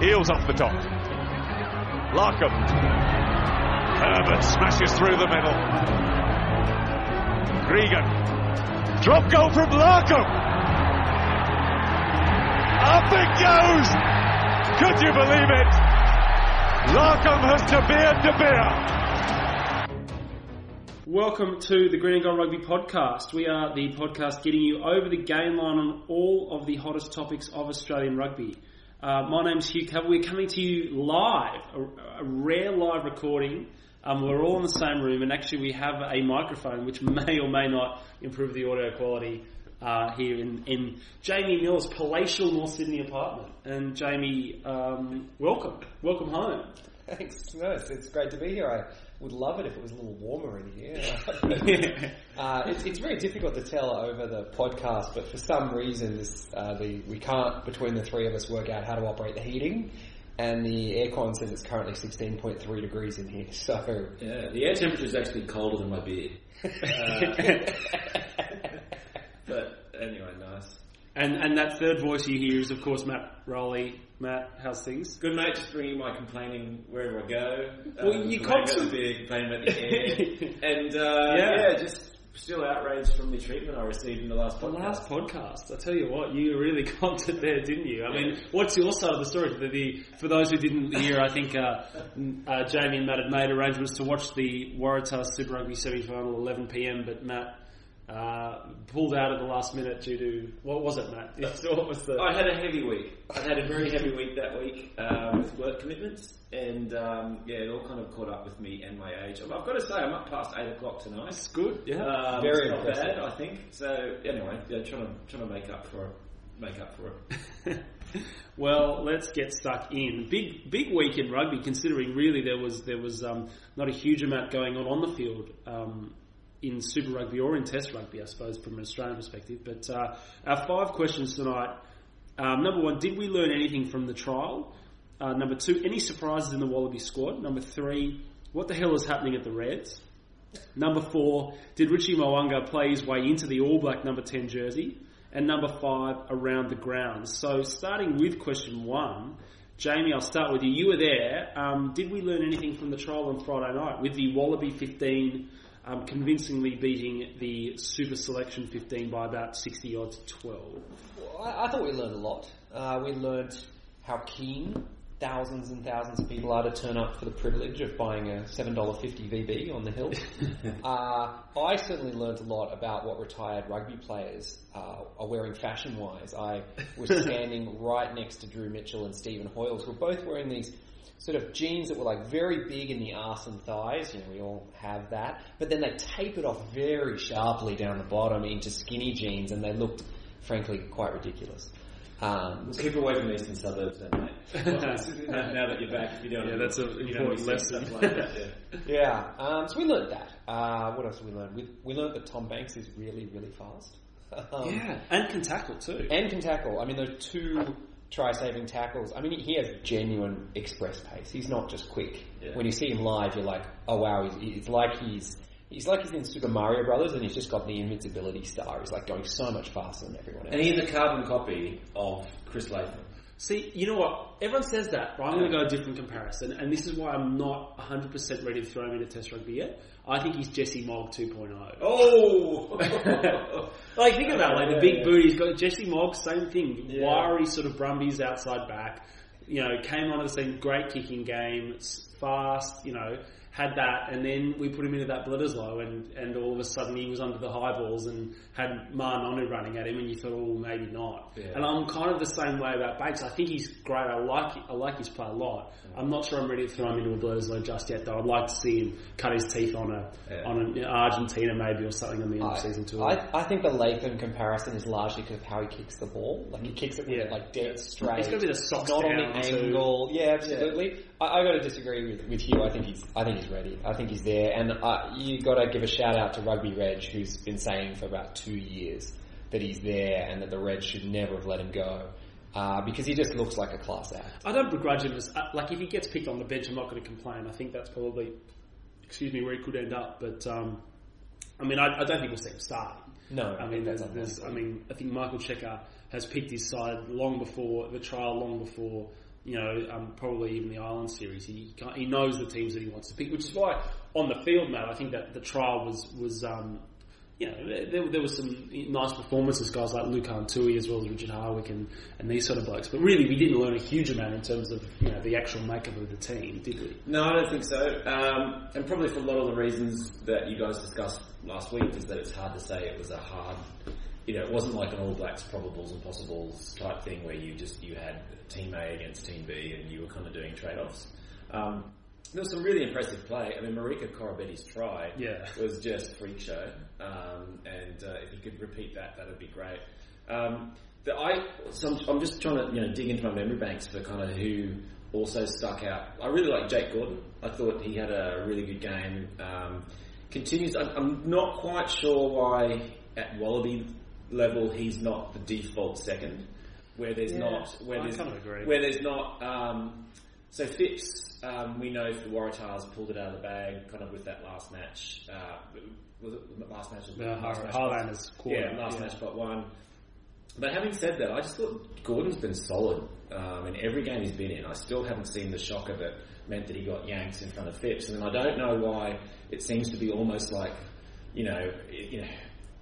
Eales off the top. Larkham. Herbert smashes through the middle. Gregan. Drop goal from Larkham. Up it goes. Could you believe it? Larkham has De Beer De Beer. Welcome to the Green and Gold Rugby Podcast. We are the podcast getting you over the game line on all of the hottest topics of Australian rugby. Uh, my name's Hugh Cavill. We're coming to you live, a, a rare live recording. Um, we're all in the same room, and actually, we have a microphone which may or may not improve the audio quality uh, here in, in Jamie Mill's palatial North Sydney apartment. And Jamie, um, welcome, welcome home. Thanks. No, it's, it's great to be here. I would love it if it was a little warmer in here. uh, it's, it's very difficult to tell over the podcast, but for some reason, this, uh, the, we can't, between the three of us, work out how to operate the heating. And the aircon says it's currently 16.3 degrees in here, so... Yeah, the air temperature is actually colder than my beard. Uh, but anyway, nice. And and that third voice you hear is, of course, Matt Rowley. Matt, how's things? Good mate, just bringing my complaining wherever I go. Well, you complaining constant- about the beer, complaining about the air, and uh, Yeah. yeah. just still outraged from the treatment I received in the last The podcast. last podcast, I tell you what, you really copped it there, didn't you? I mean, what's your side of the story? For, the, for those who didn't hear, I think uh, uh, Jamie and Matt had made arrangements to watch the Waratah Super Rugby semi-final 11pm, but Matt uh, pulled out at the last minute due to, what was it, Matt? So what was the... I had a heavy week. I had a very heavy week that week uh, with work commitments, and um, yeah, it all kind of caught up with me and my age. I've got to say, I'm up past eight o'clock tonight. It's good, yeah. Um, Very it's not impressive. bad, I think. So anyway, yeah, trying to trying to make up for it. Make up for it. well, let's get stuck in. Big big week in rugby, considering really there was there was um, not a huge amount going on on the field um, in Super Rugby or in Test Rugby, I suppose, from an Australian perspective. But uh, our five questions tonight. Um, number one, did we learn anything from the trial? Uh, number two, any surprises in the Wallaby squad? Number three, what the hell is happening at the Reds? Number four, did Richie Mo'unga play his way into the All Black number 10 jersey? And number five, around the grounds. So starting with question one, Jamie, I'll start with you. You were there. Um, did we learn anything from the trial on Friday night with the Wallaby 15 um, convincingly beating the Super Selection 15 by about 60 odds 12? Well, I, I thought we learned a lot. Uh, we learned how keen thousands and thousands of people are to turn up for the privilege of buying a $7.50 VB on the hill. uh, I certainly learned a lot about what retired rugby players uh, are wearing fashion wise. I was standing right next to Drew Mitchell and Stephen Hoiles, who were both wearing these sort of jeans that were like very big in the arse and thighs. You know, we all have that. But then they tapered off very sharply down the bottom into skinny jeans, and they looked, frankly, quite ridiculous. Um, Keep away from the eastern suburbs, then, mate. now, now that you're back, if you don't, Yeah, that's an if you don't important want to see lesson. like that, yeah. yeah, um, so we learned that. Uh, what else did we learn? We, we learned that Tom Banks is really, really fast. Um, Yeah, and can tackle too. and can tackle. I mean, those two try-saving tackles. I mean, he has genuine express pace. He's not just quick. Yeah. When you see him live, you're like, oh wow, he's, it's like he's he's like he's in Super Mario Brothers, and he's just got the invincibility star. He's like going so much faster than everyone else. And he's a carbon copy of Chris Latham. See, you know what? Everyone says that, but I'm going to go a different comparison, and this is why I'm not 100% ready to throw him into Test Rugby yet. I think he's Jesse Mogg 2.0. Oh, oh! Like, think about it, like the big yeah. boot. He's got Jesse Mogg, same thing. Yeah. Wiry sort of Brumbies outside back. You know, came onto the scene, great kicking game, fast. You know, had that, and then we put him into that Bledisloe, and and all of a sudden he was under the high balls and had Ma'a Nonu running at him, and you thought, oh, maybe not. Yeah. And I'm kind of the same way about Bates. I think he's great. I like I like his play a lot. I'm not sure I'm ready to throw him into a Bledisloe just yet, though. I'd like to see him cut his teeth on a Yeah. on an Argentina maybe or something in the end of season tour. I, I think the Latham comparison is largely because of how he kicks the ball. Like he kicks it Yeah. like dead straight. It's going to be of socks not down on the too. angle. Yeah, absolutely. I, I got to disagree with, with you. I think he's I think he's ready. I think he's there, and uh, you got to give a shout out to Rugby Reg, who's been saying for about two years that he's there and that the Reds should never have let him go uh, because he just looks like a class act. I don't begrudge him as uh, like if he gets picked on the bench, I'm not going to complain. I think that's probably, excuse me, where he could end up. But um, I mean, I, I don't think we'll see him starting. No, I mean, there's, there's, I mean, I think Michael Cheika has picked his side long before the trial, long before you know, um, probably even the Island series. He he knows the teams that he wants to pick, which is why on the field, Matt, I think that the trial was was um, you know there, there was some nice performances, guys like Lukhan Tui as well as Richard Hardwick and, and these sort of blokes. But really, we didn't learn a huge amount in terms of you know the actual makeup of the team, did we? No, I don't think so. Um, and probably for a lot of the reasons that you guys discussed last week is that it's hard to say it was a hard, you know, it wasn't like an All Blacks probables and possibles type thing where you just, you had team A against team B and you were kind of doing trade-offs. Um, there was some really impressive play. I mean, Marika Koroibete's try Yeah. was just freak show. Um, and uh, if you could repeat that, that would be great. Um, the, I, so I'm, just trying to you know dig into my memory banks for kind of who also stuck out. I really like Jake Gordon. I thought he had a really good game. Um, continues. I'm, I'm not quite sure why at Wallaby level he's not the default second, where there's Yeah, not where I there's kind of agree. where there's not. Um, so Phipps, um, we know the Waratahs pulled it out of the bag, kind of with that last match. Uh, was it last match? Was The last Har- match Highlanders quarter, Yeah, last yeah. match but one. But having said that, I just thought Gordon's been solid um, in every game he's been in. I still haven't seen the shocker that meant that he got yanked in front of Phipps, and I don't know why it seems to be almost like, you know, you know,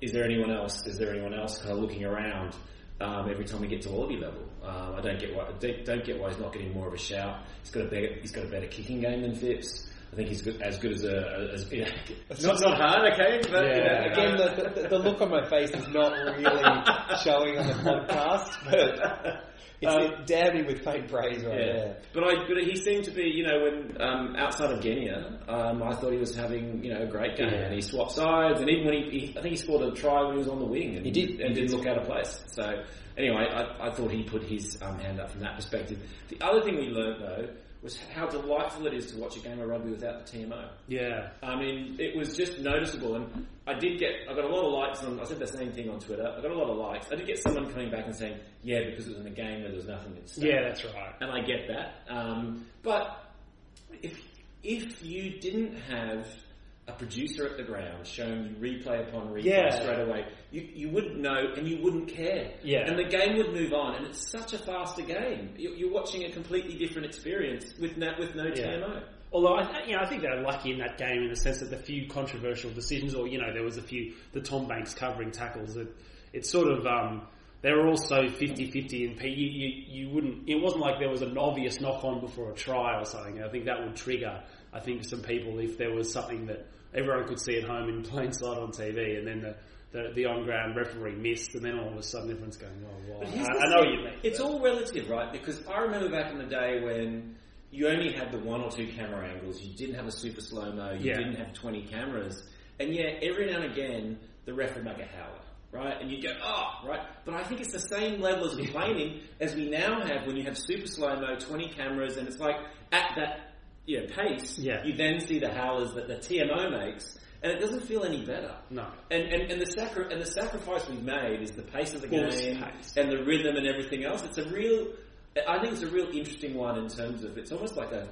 is there anyone else? Is there anyone else kind of looking around um, every time we get to Wallaby level? Um, I don't get why. Don't get why he's not getting more of a shout. He's got a better, he's got a better kicking game than Phipps. I think he's good, as good as a as you know, not not hard, okay, but Yeah. Again, the, the, the look on my face is not really showing on the podcast, but it's Um, with faint praise right Yeah. But I, but he seemed to be, you know, when um, outside of Genia, um, I thought he was having, you know, a great game, Yeah. and he swapped sides, and even when he, he, I think he scored a try when he was on the wing, and He did. and He didn't did. look out of place. So anyway, I, I thought he put his um, hand up from that perspective. The other thing we learned though was how delightful it is to watch a game of rugby without the TMO. Yeah, I mean, it was just noticeable, and I did get, I got a lot of likes on, I said the same thing on Twitter, I got a lot of likes. I did get someone coming back and saying, yeah, because it was in a game where there was nothing at stake yeah, that's right. and I get that. Um, but if if you didn't have a producer at the ground showing you replay upon replay Yeah. straight away, you, you wouldn't know and you wouldn't care. Yeah. And the game would move on, and it's such a faster game. You- You're watching a completely different experience with no, with no Yeah. TMO. Although I, th- you know, I think they're lucky in that game in the sense that the few controversial decisions, or you know, there was a few the Tom Banks covering tackles that it's sort of um, they were also 50-50 and P- you, you you wouldn't it wasn't like there was an obvious knock on before a try or something. I think that would trigger I think some people if there was something that everyone could see at home in plain sight on TV, and then the the, the on ground referee missed, and then all of a sudden everyone's going, oh, wow. I, I know what you mean. It's all relative, right? Because I remember back in the day when you only had the one or two camera angles, you didn't have a super slow mo, you Yeah. didn't have 20 cameras, and yet every now and again the ref would make a howler. Right, and you go, oh, right. But I think it's the same level of complaining as we now have when you have super slow mo, 20 cameras, and it's like at that you know, pace, Yeah. you then see the howlers that the TMO makes, and it doesn't feel any better. No. And, and, and the sacri- and the sacrifice we've made is the pace of the Forced game pace. and the rhythm and everything else. It's a real, I think it's a real interesting one in terms of it's almost like a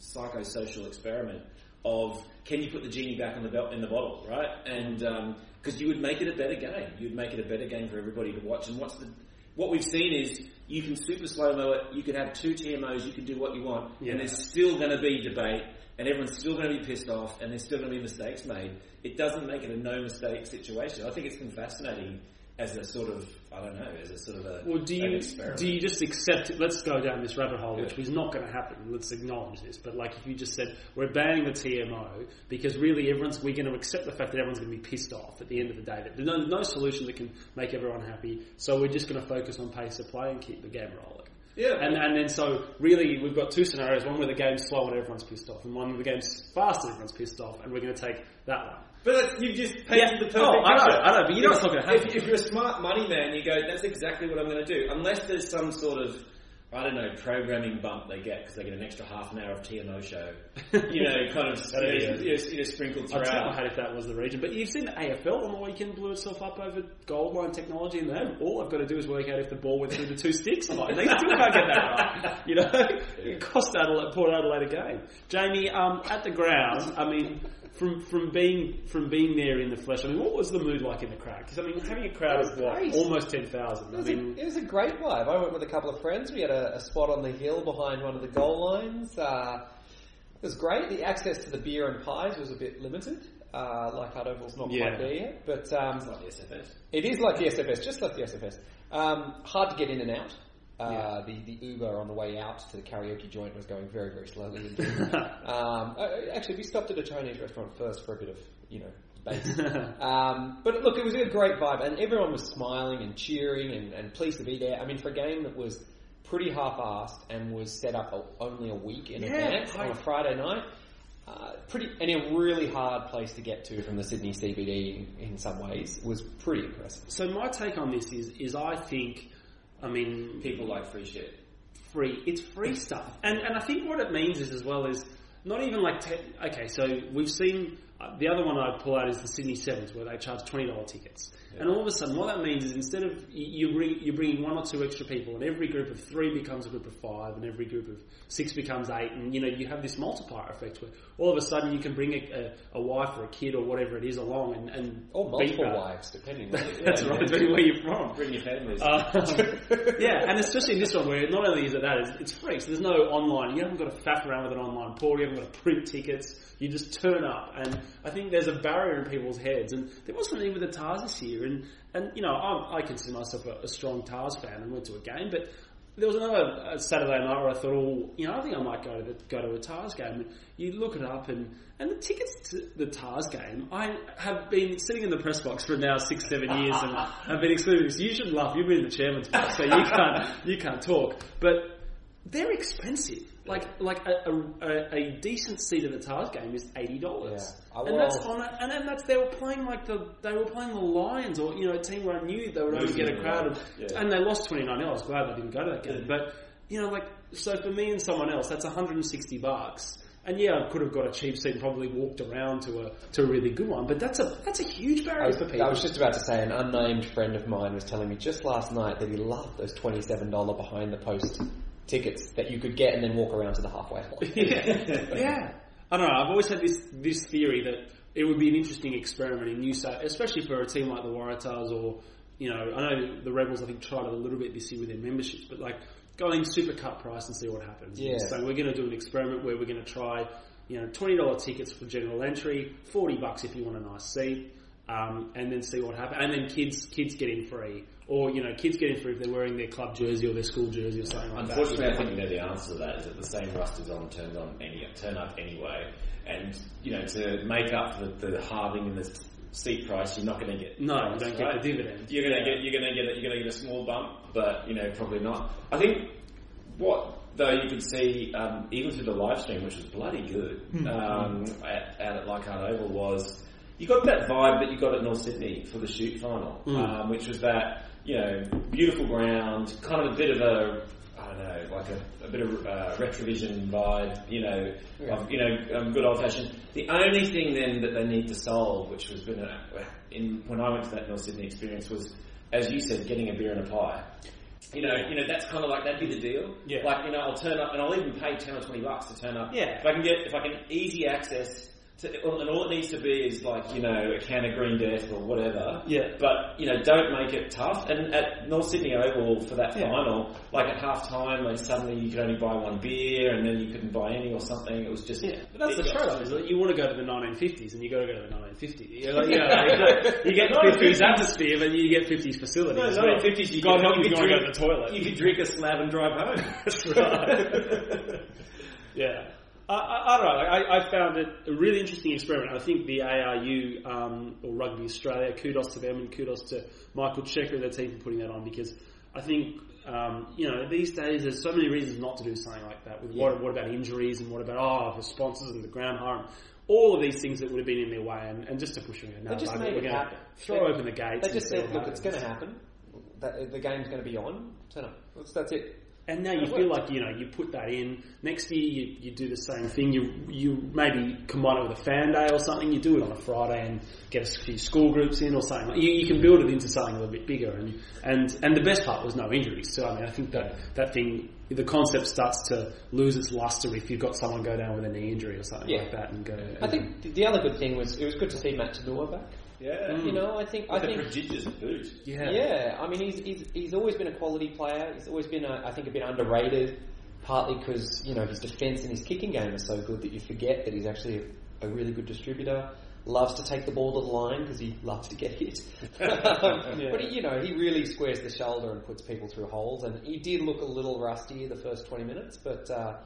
psychosocial experiment of can you put the genie back in the belt in the bottle, right? And um, because you would make it a better game, you'd make it a better game for everybody to watch. And what's the what we've seen is you can super slow mo it, you can have two TMOs, you can do what you want, Yeah. and there's still going to be debate, and everyone's still going to be pissed off, and there's still going to be mistakes made. It doesn't make it a no mistake situation. I think it's been fascinating as a sort of I don't know, as a sort of a Well, do you do you just accept it? Let's go down this rabbit hole, which Yeah. was not going to happen. Let's acknowledge this. But like, if you just said we're banning the TMO because really everyone's we're going to accept the fact that everyone's going to be pissed off at the end of the day. That there's no, no solution that can make everyone happy. So we're just going to focus on pace of play and keep the game rolling. yeah, And, and then so really we've got two scenarios: one where the game's slow and everyone's pissed off, and one where the game's fast and everyone's pissed off. And we're going to take that one. But you've just painted the perfect Oh, I know. I know, but you know it's not gonna happen. If, if you're a smart money man, you go, that's exactly what I'm going to do. Unless there's some sort of, I don't know, programming bump they get because they get an extra half an hour of TMO show. You know, kind of you know, you know, you know, sprinkled I'd throughout. hat if that was the region. But you've seen the AFL on the weekend blew itself up over goal line technology, and they all I've got to do is work out if the ball went through the two sticks. And they still can't get that right. You know, it cost Adelaide, Port Adelaide a game. Jamie, um, at the ground, I mean, from from being from being there in the flesh. I mean, what was the mood like in the crowd? Because I mean, having a crowd of what almost ten thousand. It I was, mean, a, it was a great vibe. I went with a couple of friends. We had a, a spot on the hill behind one of the goal lines. Uh, it was great. The access to the beer and pies was a bit limited. Uh, like Hard Oval's not Yeah. quite there yet, but um, It's like the SFS. it is like the SFS, just like the SFS. Um, hard to get in and out. Uh, the, the Uber on the way out to the karaoke joint was going very, very slowly. Um, uh, actually, we stopped at a Chinese restaurant first for a bit of, you know, space. um, but look, it was a great vibe, and everyone was smiling and cheering and, and pleased to be there. I mean, for a game that was pretty half-assed and was set up a, only a week in Yeah, advance I- on a Friday night, uh, pretty and a really hard place to get to from the Sydney CBD in, in some ways was pretty impressive. so my take on this is is I think, I mean, People like free shit. free. It's free stuff, and and I think what it means is as well is not even like te- okay. So we've seen uh, the other one I'd pull out is the Sydney Sevens where they charge twenty dollar tickets, and all of a sudden what that means is instead of you you bring you're bringing one or two extra people, and every group of three becomes a group of five, and every group of six becomes eight, and you know you have this multiplier effect where all of a sudden you can bring a, a, a wife or a kid or whatever it is along and and Or multiple wives, depending. on That's right, depending where you're from. Bring your families. Um, yeah, and especially in this one where not only is it that, it's, it's free, so there's no online. You haven't got to faff around with an online portal. You haven't got to print tickets. You just turn up, and I think there's a barrier in people's heads. And there was something with the Tars this year, and and you know I'm, I consider myself a, a strong Tars fan and went to a game, but. There was another uh, Saturday night where I thought, oh, you know, I think I might go to the, go to a Tars game. And you look it up, and, and the tickets to the Tars game, I have been sitting in the press box for now six, seven years, and I've been excluded. So you should laugh. You've been in the chairman's box, so you can't you can't talk. But they're expensive. Like like a, a, a decent seat at the Tars game is eighty dollars, Yeah. And that's on a, and then that's they were playing like the they were playing the Lions or you know a team where I knew they would only get a crowd of, yeah. and they lost twenty nine 0 I was glad they didn't go to that game, but you know like so for me and someone else that's one hundred and sixty bucks. And yeah, I could have got a cheap seat and probably walked around to a to a really good one, but that's a that's a huge barrier was, for people. I was just about to say, an unnamed friend of mine was telling me just last night that he loved those twenty-seven dollar behind the post tickets that you could get and then walk around to the halfway line. yeah. yeah. I don't know. I've always had this this theory that it would be an interesting experiment in New South, especially for a team like the Waratahs or you know, I know the Rebels. I think tried it a little bit this year with their memberships, but like going super cut price and see what happens. Yeah. So we're going to do an experiment where we're going to try, you know, twenty dollar tickets for general entry, forty bucks if you want a nice seat. Um, and then see what happens, and then kids kids get in free, or you know kids get in free if they're wearing their club jersey or their school jersey or something like that. Unfortunately, I think you know the answer to that is that the same rust is on turns on any turn up anyway, and you know to make up for the, the halving in the seat price, you're not going to get No, you price, don't get the dividend. You're going to get you're going to get a, you're going to get a small bump, but you know probably not. I think what though you could see um, even through the live stream, which was bloody good Hmm. um, at, out at Leichhardt Oval, was you got that vibe that you got at North Sydney for the shoot final, Hmm. um, which was that you know beautiful ground, kind of a bit of a I don't know, like a, a bit of uh, retrovision vibe, you know, of, you know, um, good old fashioned. The only thing then that they need to solve, which was been a, in when I went to that North Sydney experience, was as you said, getting a beer and a pie. You know, you know that's kind of like that'd be the deal. Yeah. Like you know, I'll turn up and I'll even pay ten or twenty bucks to turn up. Yeah. If I can get, if I can easy access. To, and all it needs to be is like you know a can of Green Death or whatever. Yeah. But you know, don't make it tough. And at North Sydney Oval for that Yeah. final, like at half time, like suddenly you could only buy one beer, and then you couldn't buy any or something. It was just Yeah, but that's the trade-off. Is that you want to go to the 1950s, and you got to go to the 1950s. You're like, yeah, you get 50s atmosphere, but you get 50s facilities. No, well. 50s you God help you you if could you want to go to the toilet. You could drink a slab and drive home. That's right. yeah. I, I, I don't know. Like, I, I found it a really interesting experiment. I think the ARU um, or Rugby Australia, kudos to them and kudos to Michael Cheika and their team for putting that on because I think um, you know these days there's so many reasons not to do something like that. With what, what about injuries and what about oh the sponsors and the ground harm. All of these things that would have been in their way, and, and just to push them, no, They just bugger, made we're it happen. Throw They- open the gates. They just said, look, it's going to happen. That, the game's going to be on. Turn up. That's, that's it. And now you feel like you know you put that in. Next year you, you do the same thing. You you maybe combine it with a fan day or something. You do it on a Friday and get a few school groups in or something. You, you can build it into something a little bit bigger. And and and the best part was no injuries. So I mean I think that that thing the concept starts to lose its luster if you've got someone go down with a knee injury or something Yeah. like that and go. I think the other good thing was it was good to see Matt Toomua back. Yeah. You know, I think I With a think prodigious boot. yeah. Yeah, I mean, he's, he's, he's always been a quality player. He's always been, a, I think, a bit underrated, partly because, you know, his defence and his kicking game are so good that you forget that he's actually a, a really good distributor. Loves to take the ball to the line because he loves to get hit. But, he, you know, he really squares the shoulder and puts people through holes. And he did look a little rusty the first 20 minutes, but, uh,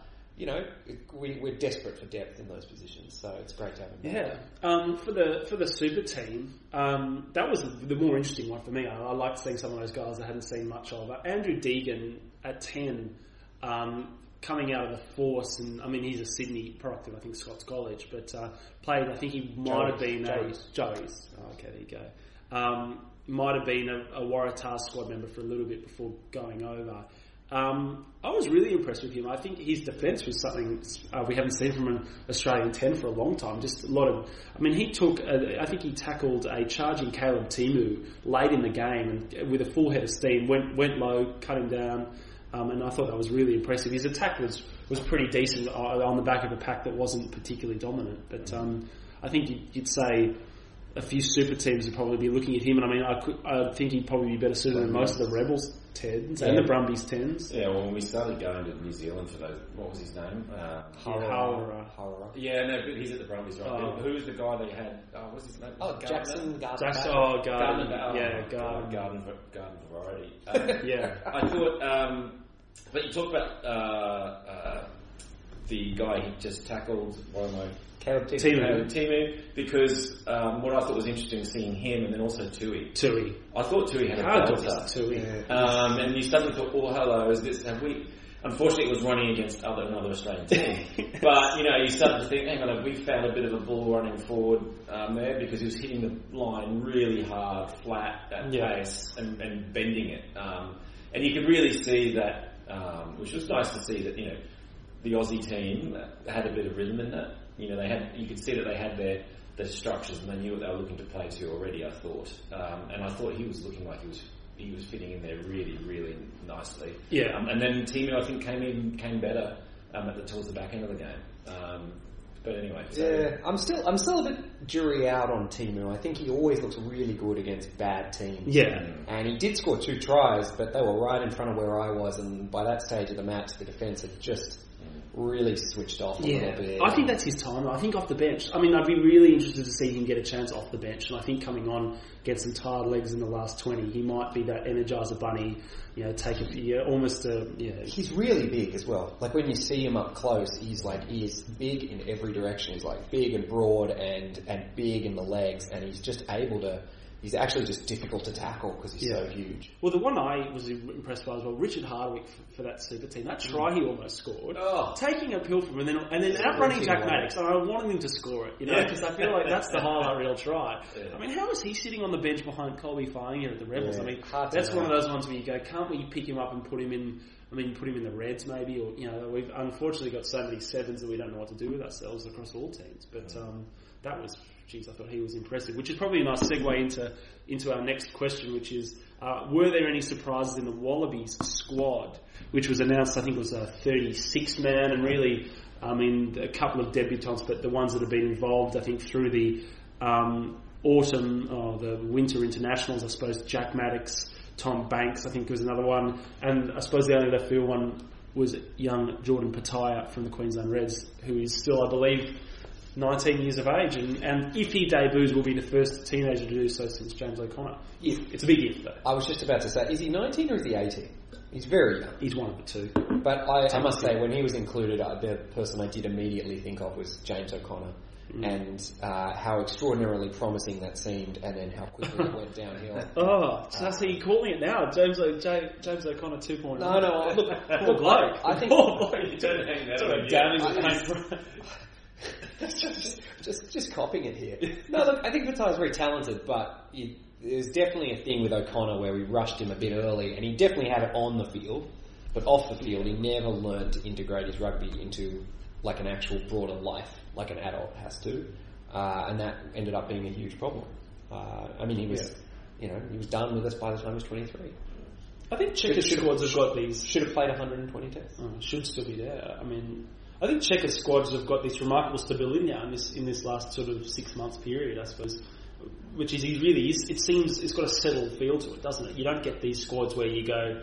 you know, we, we're desperate for depth in those positions, so it's great to have him. Yeah, um, for the for the super team, um, that was the more interesting one for me. I, I liked seeing some of those guys I hadn't seen much of. Uh, Andrew Deegan at ten, um, coming out of the force, and I mean he's a Sydney product of I think Scots College, but uh, played. I think he might have been Joey's. a Joey's. Oh, okay, there you go. Um, might have been a, a Waratah squad member for a little bit before going over. Um, I was really impressed with him. I think his defence was something uh, we haven't seen from an Australian 10 for a long time. Just a lot of, I mean, he took, uh, I think he tackled a charging Caleb Timu late in the game and with a full head of steam, went, went low, cut him down. Um, and I thought that was really impressive. His attack was, was pretty decent on the back of a pack that wasn't particularly dominant. But um, I think you'd, you'd say a few super teams would probably be looking at him. And I mean, I, could, I think he'd probably be better suited than most of the Rebels tens and the Brumbies tens. Yeah, well, when we started going to New Zealand for those, what was his name? Uh, Hawera. Hawera. yeah, no, but he's at the Brumbies, right? Oh. Who was the guy they had? Oh, what's his name? Oh, Gardner? Jackson Gardner. Jackson, oh, Garden, Garden, oh, yeah, God, Garden, Garden, Garden variety. Um, yeah. I thought, um, but you talk about uh, uh, the guy he just tackled. What am I? Caleb Timu. Timu. Because um, what I thought was interesting seeing him and then also Tui. Tui. I thought Tui had a How good belter. is Tui? Um, and you suddenly thought, oh, hello, is this, have we, unfortunately it was running against other, another Australian team. but, you know, you started to think, hang on, have we found a bit of a bull running forward um, there because he was hitting the line really hard, flat, at Yeah. pace, and, and bending it. Um, and you could really see that, um, which was nice to see that, you know, the Aussie team had a bit of rhythm in that. You know, they had, you could see that they had their, their structures and they knew what they were looking to play to already, I thought. Um, and I thought he was looking like he was he was fitting in there really, really nicely. Yeah. Um, and then Timu, I think, came in came better um, at the towards the back end of the game. Um, but anyway, so, Yeah, I'm still I'm still a bit jury out on Timu. I think he always looks really good against bad teams. Yeah. And he did score two tries, but they were right in front of where I was, and by that stage of the match, the defence had just really switched off a Yeah, little bit. I think that's his time. I think off the bench. I mean, I'd be really interested to see him get a chance off the bench, and I think coming on, get some tired legs in the last twenty, he might be that energizer bunny. You know, take a almost a yeah. He's really big as well. Like when you see him up close, he's like he is big in every direction. He's like big and broad and and big in the legs, and he's just able to. He's actually just difficult to tackle because he's so huge. Well, the one I was impressed by as well, Richard Hardwick for, for that super team. That try he almost scored, Oh. taking a pill from him, and then and then outrunning Jack. Maddocks. And I wanted him to score it, you know, Yeah. because I feel like that's the highlight reel try. Yeah. I mean, how is he sitting on the bench behind Colby Fainga'a here at the Rebels? Yeah, I mean, hard to that's know. one of those ones where you go, can't we pick him up and put him in? I mean, put him in the Reds maybe, or you know, we've unfortunately got so many sevens that we don't know what to do with ourselves across all teams. But um, that was, geez, I thought he was impressive. Which is probably a nice segue into into our next question, which is, uh, were there any surprises in the Wallabies squad, which was announced? I think it was a 36 man, and really, I mean, a couple of debutants, but the ones that have been involved, I think, through the um, autumn or the winter internationals, I suppose Jack Maddocks, Tom Banks, I think was another one, and I suppose the only left field one was young Jordan Petaia from the Queensland Reds, who is still, I believe, 19 years of age, and, and if he debuts, will be the first teenager to do so since James O'Connor. If it's a big if though, I was just about to say, is he 19 or is he 18? He's very young. he's one of the two. But I, I must say, when he was included, uh, the person I did immediately think of was James O'Connor. And uh, how extraordinarily promising that seemed, and then how quickly it went downhill. Oh, so that's how you're calling it now, James o, J, James O'Connor 2.0. No, no, look, poor look, bloke. I think- poor bloke. You Don't hang that on of I- the paint. just, just, just copying it here. No, look, I think Petaia's very talented, but it, there's definitely a thing with O'Connor where we rushed him a bit early, and he definitely had it on the field. But off the field, he never learned to integrate his rugby into like an actual broader life, like an adult has to, uh, and that ended up being a huge problem. Uh, I mean, he was, you know, he was done with us by the time he was 23. I think Cheika's Should- squads have got these. Should have played 120 tests. Oh, should still be there. I mean, I think Cheika's squads have got this remarkable stability now in this in this last sort of six months period, I suppose. Which is really is. It seems it's got a settled feel to it, doesn't it? You don't get these squads where you go,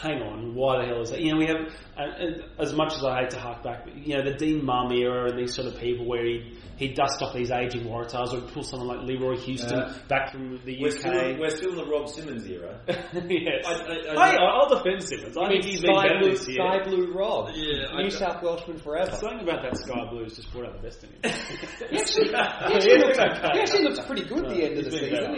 hang on, why the hell is that? You know, we have, and, and as much as I hate to hark back, you know, the Dean Mum era and these sort of people where he he dust off these aging Waratahs or pull someone like Leroy Houston Yeah. back from the We're UK. still, we're still in the Rob Simmons era. yes. I- I- I- hey, I'll defend Simmons. I think he's been Sky better Blue, this year. Sky Blue Rob. Yeah, I- New South Welshman forever. Something about that sky blue has just brought out the best in him. He actually, he Yeah, actually, looks, okay. he actually looks pretty good at the end of the been season.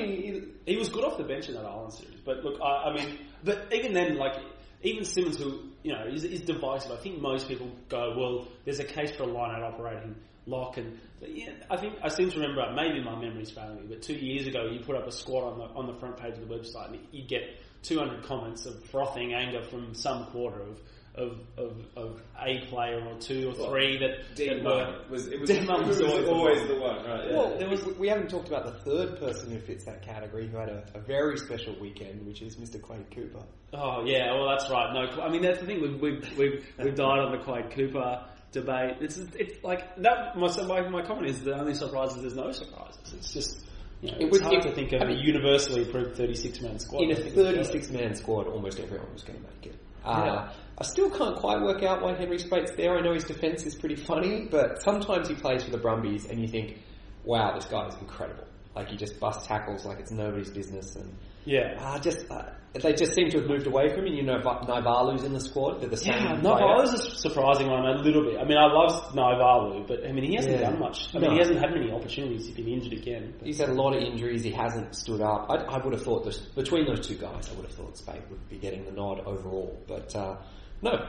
He, he was good off the bench in that Island series, but look, I, I mean, but even then, like even Simmons, who you know is, is divisive. I think most people go, well, there's a case for a line out operating lock, and yeah, I think I seem to remember. Maybe my memory's failing me, but two years ago, you put up a squad on the on the front page of the website, and you get 200 comments of frothing anger from some quarter of. Of, of, of a player or two or three that, Dean that were was it was, Dean it was was always always, the the one, right? Yeah. well, there was. We haven't talked about the third person who fits that category, who had a, a very special weekend, which is Mr. Quade Cooper. Oh yeah, well that's right. No, I mean that's the thing. We've we've we've, we've died on the Quade Cooper debate. It's it's like that. My my, my comment is the only surprise is there's no surprises. It's just you know It it's was- hard it- to think of I mean- a universally approved 36 man squad. In a I think we've got it. 36 man squad, almost everyone was going to make it. Uh, Yeah. I still can't quite work out why Henry Speight's there. I know his defence is pretty funny, but sometimes he plays for the Brumbies and you think, wow, this guy is incredible. Like he just busts tackles like it's nobody's business, and Yeah. uh, just uh, they just seem to have moved away from him. You know, Naivalu's in the squad; they're the same. Yeah. Naivalu's a surprising one a little bit. I mean, I love Naivalu, but I mean, he hasn't Yeah. done much. I No. mean, he hasn't had many opportunities. He's been injured again. He's had a lot of injuries. He hasn't stood up. I, I would have thought that between those two guys, I would have thought Speight would be getting the nod overall. But uh, no.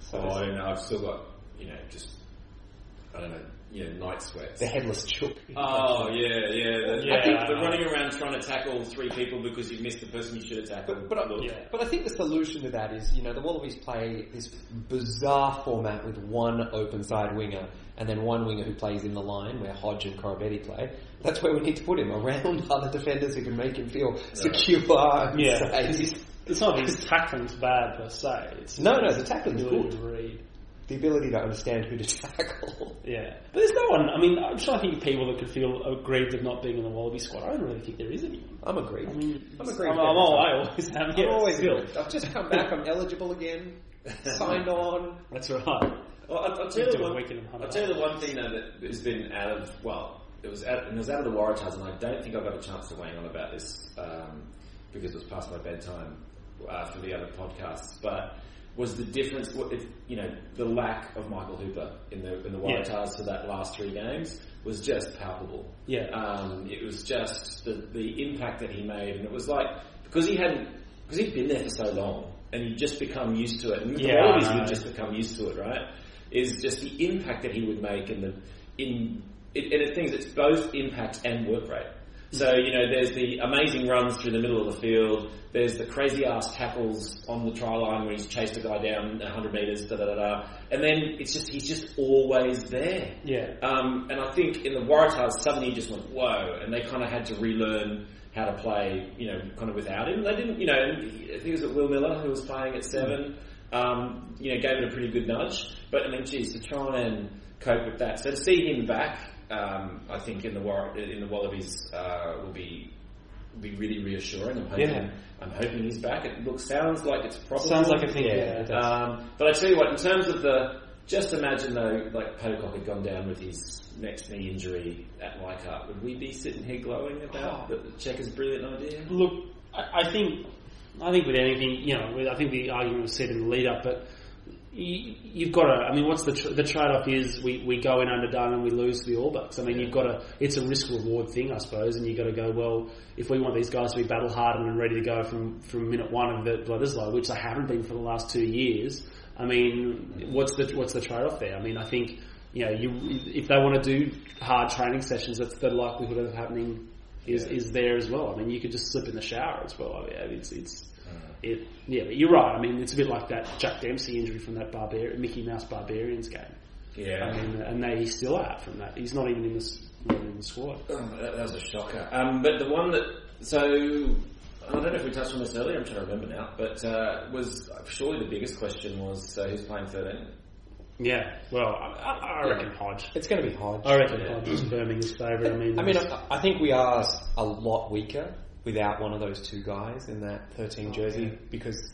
So Oh, I don't know. I've still got, you know, just I don't know, you know, night sweats. the headless chook. Oh yeah, yeah. The, Yeah. I think the running around trying to tackle three people because you missed the person you should have tackled. But, but, I, Yeah. but I think the solution to that is, you know, the Wallabies play this bizarre format with one open side winger and then one winger who plays in the line where Hodge and Koroibete play. That's where we need to put him, around other defenders who can make him feel secure and Yeah, safe. 'cause he's- it's not his tackling's bad per se. It's No, no, the tackling's good. to read. The ability to understand who to tackle. Yeah, but there's no one. I mean, I'm trying to think of people that could feel aggrieved of not being in the Wallaby squad. I don't really think there is anyone. I'm agreed. I mean, I'm agreed. I'm, I'm all, I always am. Yeah, I'm always still. agreed. I've just come back. I'm eligible again. Signed on. That's right. Well, I'll, I'll tell you the one. weekend in Hunter I'll tell you the one thing though that has been out of well, it was out, it was out of the Waratahs, and I don't think I've got a chance to weigh on about this um, because it was past my bedtime uh, for the other podcasts. But was the difference? You know the lack of Michael Hooper in the in the Yeah. Waratahs for that last three games was just palpable. Yeah. Um, it was just the the impact that he made, and it was like because he hadn't because he'd been there for so long, and he'd just become used to it, and the Yeah, Wallabies would just become used to it, right? Is just the impact that he would make in the in it, and it things it's both impact and work rate. So you know, there's the amazing runs through the middle of the field. There's the crazy ass tackles on the try line where he's chased a guy down 100 meters, da da da da. And then it's just he's just always there. Yeah. Um, and I think in the Waratahs, suddenly he just went, whoa, and they kind of had to relearn how to play, you know, kind of without him. They didn't, you know, I think it was at Will Miller who was playing at seven, um, you know, gave it a pretty good nudge. But I mean, geez, to try and cope with that. So to see him back, um, I think in the War- in the Wallabies uh, will be will be really reassuring. I'm hoping, Yeah. I'm hoping he's back. It looks sounds like it's probably Sounds like a thing. Yeah, Yeah. um, but I tell you what, in terms of the, just imagine though, like Pocock had gone down with his next knee injury at Leichhardt, would we be sitting here glowing about Oh. that the Cheika's brilliant idea? Look, I, I think, I think with anything, you know, with, I think the argument was said in the lead up, but you've got to. I mean, what's the tr- the trade off? Is we, we go in underdone and we lose to the All Blacks. I mean, you've got to. It's a risk reward thing, I suppose, and you've got to go. Well, if we want these guys to be battle hardened and ready to go from from minute one of the Bledisloe, which they haven't been for the last two years. I mean, what's the what's the trade off there? I mean, I think you know, you if they want to do hard training sessions, that's the likelihood of happening is, Yeah. is there as well. I mean, you could just slip in the shower as well. I mean, it's it's it, yeah, but you're right. I mean, it's a bit like that Jack Dempsey injury from that Barbarian, Mickey Mouse Barbarians game. Yeah. I mean, and they, he's still out from that. He's not even in the, not in the squad. Oh, that, that was a shocker. Um, but the one that so I don't know if we touched on this earlier. I'm trying to remember now. But uh, was surely the biggest question was uh, who's playing 13. Yeah, well, I, I reckon Hodge. It's going to be Hodge. I reckon Hodge is Birmingham's favourite. I mean, I mean, I, I think we are a lot weaker without one of those two guys in that 13 jersey because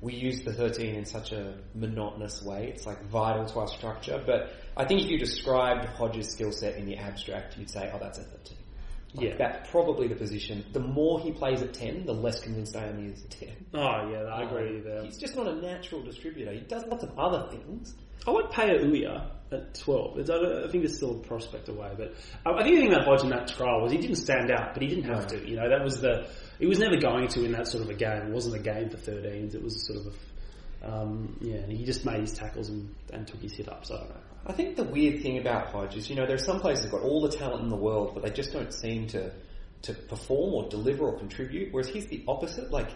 we use the 13 in such a monotonous way. It's like vital to our structure. But I think if you described Hodge's skill set in the abstract, you'd say, oh, that's a 13. Like, Yeah. That's probably the position. The more he plays at 10, the less convinced I am he is at 10. oh yeah, I agree with you there. He's just not a natural distributor. He does lots of other things. I like Paya Uya at 12. It's, I, I think it's still a prospect away, but I, I think the thing about Hodge in that trial was he didn't stand out, but he didn't have to. You know, that was the. He was never going to in that sort of a game. It wasn't a game for 13s. It was sort of a. Um, yeah, and he just made his tackles and, and took his hit ups. I don't know. I think the weird thing about Hodge is, you know, there are some players who've got all the talent in the world, but they just don't seem to to perform or deliver or contribute. Whereas he's the opposite. Like,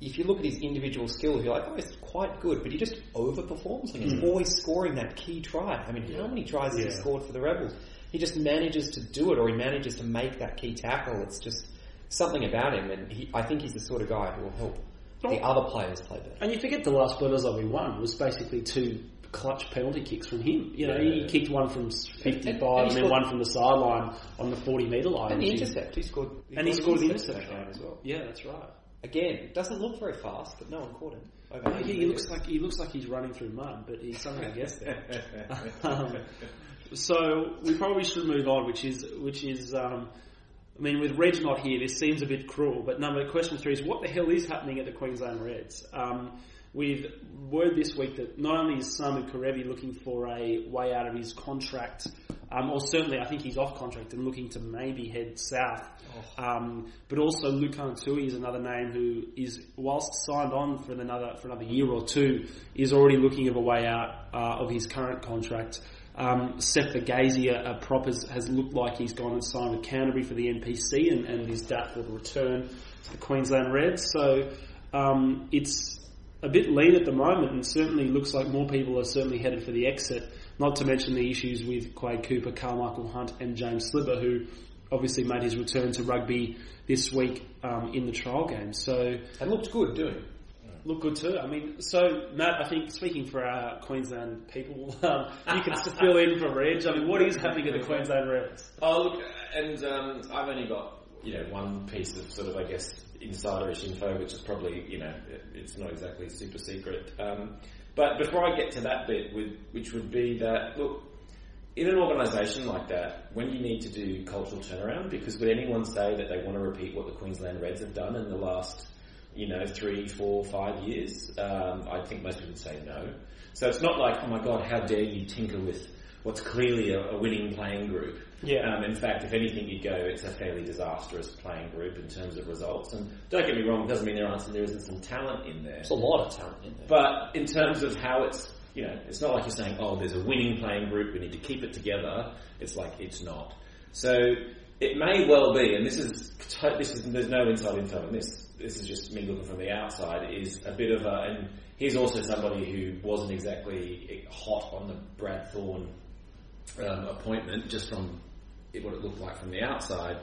if you look at his individual skills, you're like, oh, he's quite good, but he just overperforms. Like, he's hmm. always scoring that key try. I mean, how many tries has he scored for the Rebels? He just manages to do it, or he manages to make that key tackle. It's just something about him, and he, I think he's the sort of guy who will help the other players play better. And you forget the last Bledisloe we won was basically two clutch penalty kicks from him. You know, he kicked one from 55 and, And- and then one from the sideline on the 40 metre line. And the intercept, he scored. And he scored the intercept as well. Yeah, that's right. Again, doesn't look very fast, but no one caught him. Over Yeah, 80 he looks like he looks like he's running through mud, but he somehow gets there. um, so we probably should move on, which is which is. Um, I mean, with Reg not here, this seems a bit cruel. But number question three is what the hell is happening at the Queensland Reds? Um, with word this week that not only is Samu Kerevi looking for a way out of his contract, um, or certainly I think he's off contract and looking to maybe head south, um, but also Lukhan Tui is another name who is, whilst signed on for another for another year or two, is already looking of a way out uh, of his current contract. Um, Seth Gazy, a, a prop, has, has looked like he's gone and signed with Canterbury for the NPC and, and is doubtful to return to the Queensland Reds. So um, it's a bit lean at the moment, and certainly looks like more people are certainly headed for the exit. Not to mention the issues with Quade Cooper, Carmichael Hunt, and James Slipper, who obviously made his return to rugby this week um, in the trial game. So and looked good doing. it. look good too. I mean, so Matt, I think speaking for our Queensland people, um, you can s- fill in for Reg. I mean, what is happening at the Queensland Reds? Oh, look, and um, I've only got you know one piece of sort of I guess insiderish info, which is probably you know it- it's not exactly super secret. Um, but before I get to that bit, with, which would be that look. In an organisation like that, when you need to do cultural turnaround, because would anyone say that they want to repeat what the Queensland Reds have done in the last, you know, three, four, five years? Um, I think most people would say no. So it's not like, oh my god, how dare you tinker with what's clearly a, a winning playing group. Yeah. Um, in fact, if anything, you go, it's a fairly disastrous playing group in terms of results. And don't get me wrong, it doesn't mean there aren't there isn't some talent in there. There's a lot of talent in there. But in terms of how it's, you know, it's not like you're saying, oh, there's a winning playing group, we need to keep it together. It's like it's not. So it may well be, and this is this is there's no inside info in this. This is just me looking from the outside. Is a bit of a, and he's also somebody who wasn't exactly hot on the Brad Thorn um, appointment, just from what it looked like from the outside.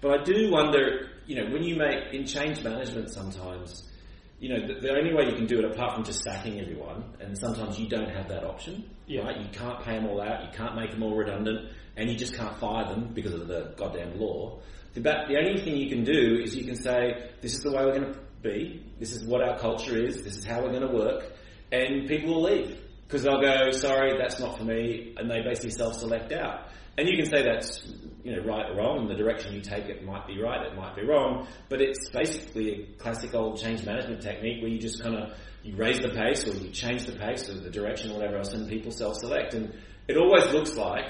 But I do wonder, you know, when you make in change management sometimes, you know, the, the only way you can do it apart from just sacking everyone, and sometimes you don't have that option. Yeah. Right? You can't pay them all out, you can't make them all redundant, and you just can't fire them because of the goddamn law. The, the only thing you can do is you can say, this is the way we're going to be, this is what our culture is, this is how we're going to work, and people will leave. Because they'll go, sorry, that's not for me, and they basically self-select out. And you can say that's you know right or wrong, and the direction you take it might be right, it might be wrong, but it's basically a classic old change management technique where you just kind of you raise the pace or you change the pace or the direction or whatever else, and people self-select. And it always looks like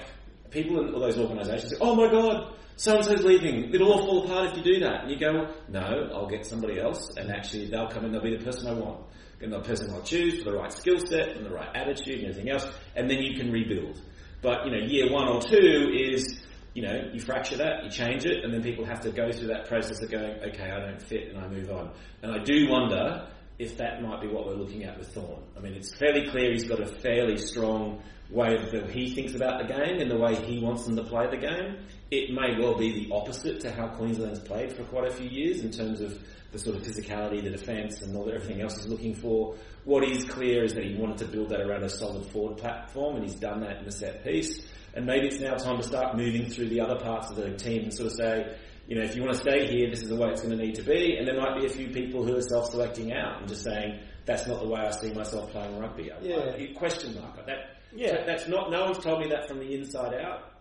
people in all those organisations say, "Oh my God, so and so's leaving. It'll all fall apart if you do that." And you go, "No, I'll get somebody else, and actually they'll come in. They'll be the person I want." And the person I'll choose for the right skill set and the right attitude and everything else, and then you can rebuild. But you know, year one or two is you know you fracture that, you change it, and then people have to go through that process of going, okay, I don't fit, and I move on. And I do wonder if that might be what we're looking at with Thorn. I mean, it's fairly clear he's got a fairly strong way that he thinks about the game and the way he wants them to play the game. It may well be the opposite to how Queensland's played for quite a few years in terms of the sort of physicality, the defence, and all that everything else he's looking for. What is clear is that he wanted to build that around a solid forward platform, and he's done that in the set piece. And maybe it's now time to start moving through the other parts of the team and sort of say, you know, if you want to stay here, this is the way it's going to need to be. And there might be a few people who are self-selecting out and just saying, that's not the way I see myself playing rugby. Yeah. question mark. That, Yeah. so that's not, no one's told me that from the inside out.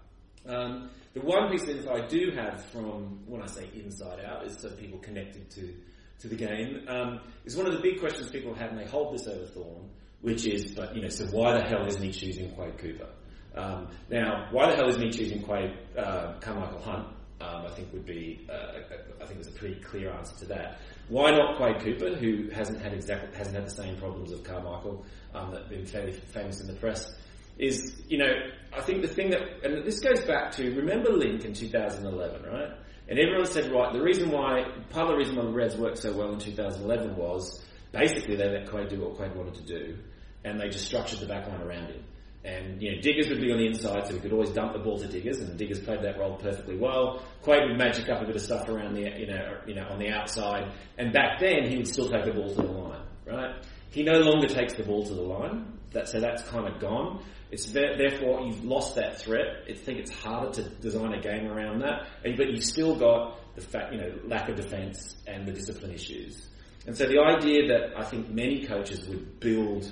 Um, the one piece of info I do have from, when I say inside out, is of people connected to, to the game, um, is one of the big questions people have, and they hold this over Thorn, which is, but, you know, so why the hell isn't he choosing Quade Cooper? Um, now, why the hell isn't he choosing Quade, uh, Karmichael Hunt? Um, I think would be, uh, I think there's a pretty clear answer to that. Why not Quade Cooper, who hasn't had exactly hasn't had the same problems of Karmichael um, that have been fairly famous in the press? Is you know, I think the thing that, and this goes back to remember Link in 2011, right? And everyone said, right, the reason why, part of the reason why the Reds worked so well in 2011 was basically they let Quade do what Quade wanted to do, and they just structured the backline around him. And you know, Diggers would be on the inside, so he could always dump the ball to Diggers, and the Diggers played that role perfectly well. Quade would magic up a bit of stuff around the you know you know on the outside, and back then he would still take the ball to the line, right? He no longer takes the ball to the line, that, so that's kind of gone. It's there, therefore you've lost that threat. I think it's harder to design a game around that, but you've still got the fact you know lack of defence and the discipline issues. And so the idea that I think many coaches would build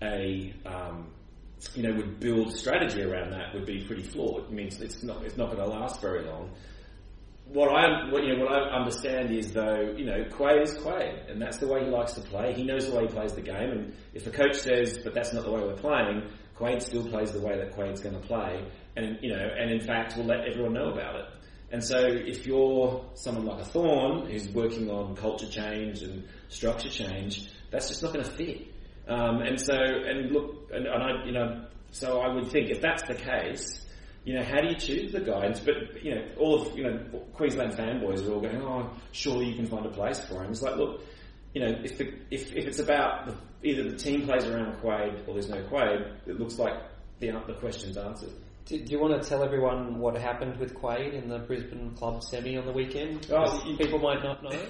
a um, you know, would build strategy around that would be pretty flawed. It means it's not it's not going to last very long. What I what, you know what I understand is though you know Quade is Quade, and that's the way he likes to play. He knows the way he plays the game, and if the coach says, "But that's not the way we're playing," Quade still plays the way that Quade's going to play, and you know, and in fact, will let everyone know about it. And so, if you're someone like a Thorn who's working on culture change and structure change, that's just not going to fit. Um, and so, and look, and, and I, you know, so I would think if that's the case, you know, how do you choose the guidance? But you know, all of you know, Queensland fanboys are all going, "Oh, surely you can find a place for him." It's like, look, you know, if the, if if it's about the, either the team plays around Quade or there's no Quade, it looks like the the question's answered. Do, do you want to tell everyone what happened with Quade in the Brisbane Club semi on the weekend? Oh, you- people might not know.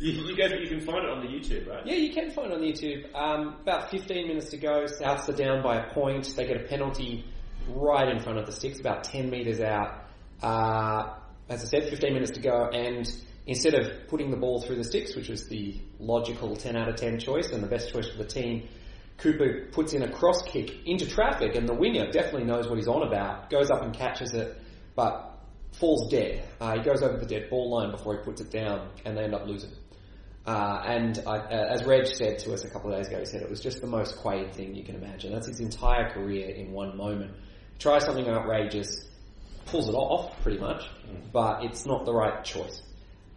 You, you go, you can find it on the YouTube, right? Yeah, you can find it on the YouTube. Um, about 15 minutes to go. Souths are down by a point. They get a penalty right in front of the sticks, about 10 metres out. Uh, as I said, 15 minutes to go, and instead of putting the ball through the sticks, which was the logical 10 out of 10 choice and the best choice for the team, Cooper puts in a cross kick into traffic, and the winger definitely knows what he's on about. Goes up and catches it, but falls dead. Uh, he goes over the dead ball line before he puts it down, and they end up losing. Uh, and I, uh, as Reg said to us a couple of days ago, he said it was just the most Quade thing you can imagine. That's his entire career in one moment. Tries something outrageous, pulls it off pretty much, but it's not the right choice.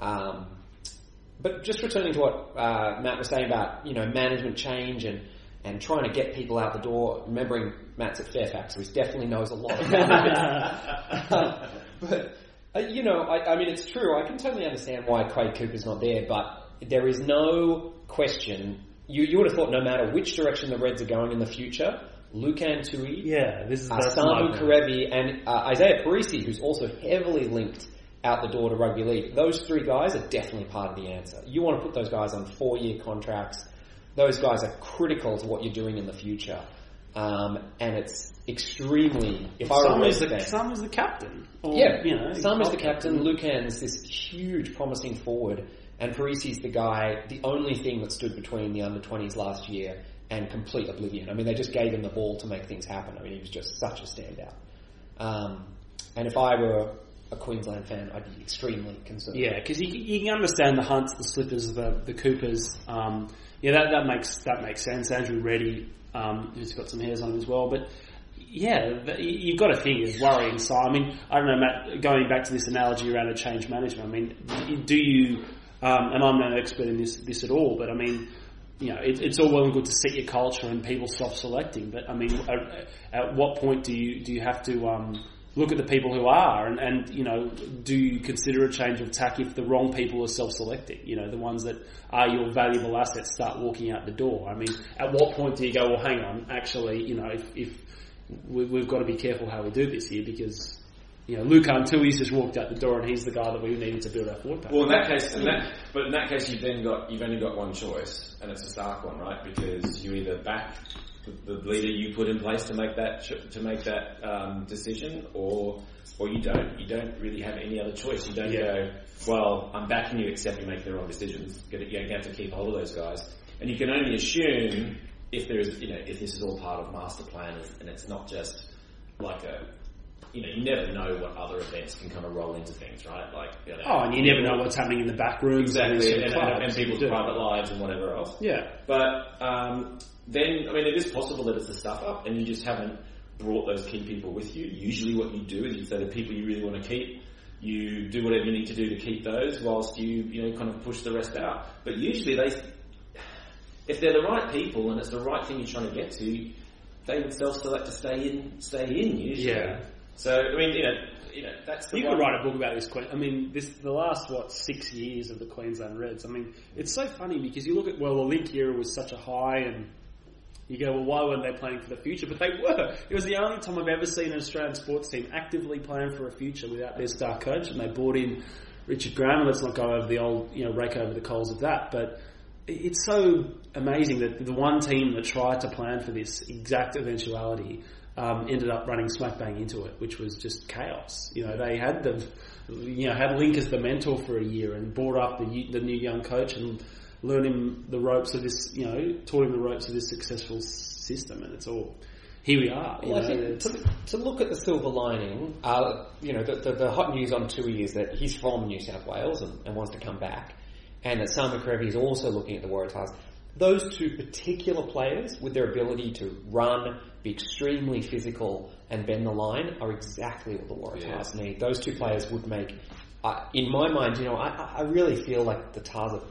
Um, but just returning to what uh, Matt was saying about you know management change and and trying to get people out the door. Remembering Matt's at Fairfax, so he definitely knows a lot about it. but uh, you know, I, I mean, it's true. I can totally understand why Quade Cooper's not there, but there is no question. You you would have thought no matter which direction the Reds are going in the future, Lukhan Tui, Yeah, this is that's Samu my- Kerevi, and uh, Izaia Perese, who's also heavily linked out the door to rugby league. Those three guys are definitely part of the answer. You want to put those guys on four-year contracts. Those guys are critical to what you're doing in the future. Um, and it's extremely, if I were a Some is the is the captain. Or, yeah, you know, Sam is the not captain. Lukhan's this huge, promising forward, and Perese's the guy. The only thing that stood between the under twenties last year and complete oblivion. I mean, they just gave him the ball to make things happen. I mean, he was just such a standout. Um, and if I were a Queensland fan, I'd be extremely concerned. Yeah, because you, you can understand the Hunts, the Slippers, the the Coopers. Um, yeah, that, that makes that makes sense. Andrew Ready, um, who's got some hairs on him as well, but. Yeah, you've got to think it's worrying. So, I mean, I don't know, Matt. Going back to this analogy around a change management, I mean, do you? Um, and I'm no expert in this this at all, but I mean, you know, it, it's all well and good to set your culture and people self-selecting, but I mean, at, at what point do you do you have to um, look at the people who are, and, and you know, do you consider a change of tack if the wrong people are self-selecting? You know, the ones that are your valuable assets start walking out the door. I mean, at what point do you go, well, hang on, actually, you know, if, if we, we've got to be careful how we do this here because you know, Lukhan Tui's just walked out the door and he's the guy that we needed to build our forward pack. Well, in that case, in that, but in that case, you've then got you've only got one choice, and it's a stark one, right? Because you either back the, leader you put in place to make that to make that um, decision, or or you don't. You don't really have any other choice. You don't Yeah. go, well, I'm backing you, except you make the wrong decisions. You're going to have to keep hold of those guys, and you can only assume if there is, you know, if this is all part of master plan, and it's not just like a you know, you never know what other events can kind of roll into things, right? Like, you know, oh, and you never know what's happening in the back rooms. exactly, sort and, and, and people's private lives and whatever else. Yeah. But um, then, I mean, it is possible that it's a stuff up, and you just haven't brought those key people with you. Usually, what you do is you say the people you really want to keep. You do whatever you need to do to keep those, whilst you you know kind of push the rest out. But usually, they if they're the right people and it's the right thing you're trying to get to, they would self-select to stay in. Stay in usually. Yeah. So I mean, you know, you know that's the You one- could write a book about this. Que- I mean, this the last what six years of the Queensland Reds. I mean, it's so funny because you look at well, the Link era was such a high, and you go, well, why weren't they playing for the future? But they were. It was the only time I've ever seen an Australian sports team actively playing for a future without their star coach, and they brought in Richard Graham. Let's not go over the old, you know, rake over the coals of that, but. It's so amazing that the one team that tried to plan for this exact eventuality um, ended up running smack bang into it, which was just chaos. You know, they had the, you know, had Link as the mentor for a year and brought up the the new young coach and learned him the ropes of this, you know, taught him the ropes of this successful system, and it's all here we are. Well, know, to, to look at the silver lining, uh, you know, the, the, the hot news on Tui is that he's from New South Wales and, and wants to come back, and that Samu Kerevi is also looking at the Waratahs. Those two particular players, with their ability to run, be extremely physical, and bend the line, are exactly what the Waratahs need. Those two players would make, uh, in my mind, you know, I, I- really feel like the Tahs have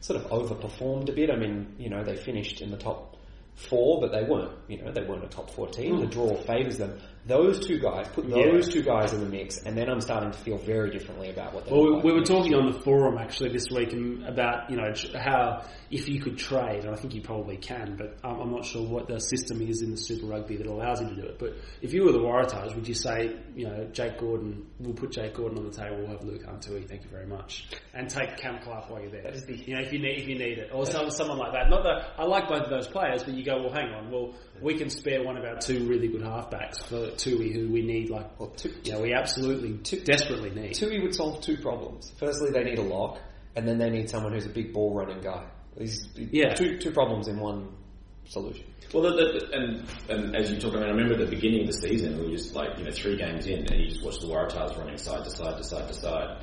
sort of overperformed a bit. I mean, you know, they finished in the top four, but they weren't. You know, they weren't a top four team. The draw favours them. Those two guys, put those two guys in the mix, and then I'm starting to feel very differently about what. Well, we, like we were talking on the forum actually this week and about you know how if you could trade, and I think you probably can, but um, I'm not sure what the system is in the Super Rugby that allows you to do it. But if you were the Waratahs, would you say you know Jake Gordon? We'll put Jake Gordon on the table. We'll have Lukhan Tui. Thank you very much, and take Cam Clark while you're there. That is the- you know if you need if you need it, or some, someone like that. Not that I like both of those players, but you go well, hang on, well we can spare one of our two really good halfbacks for Tui, who we need like Well, two, you know we absolutely desperately need. Tui would solve two problems. Firstly, they need a lock, and then they need someone who's a big ball running guy. These Yeah. two two problems in one solution. Well, the, the, and and as you talk about, I remember the beginning of the season, we were just like you know three games in, and you just watched the Waratahs running side to side to side to side,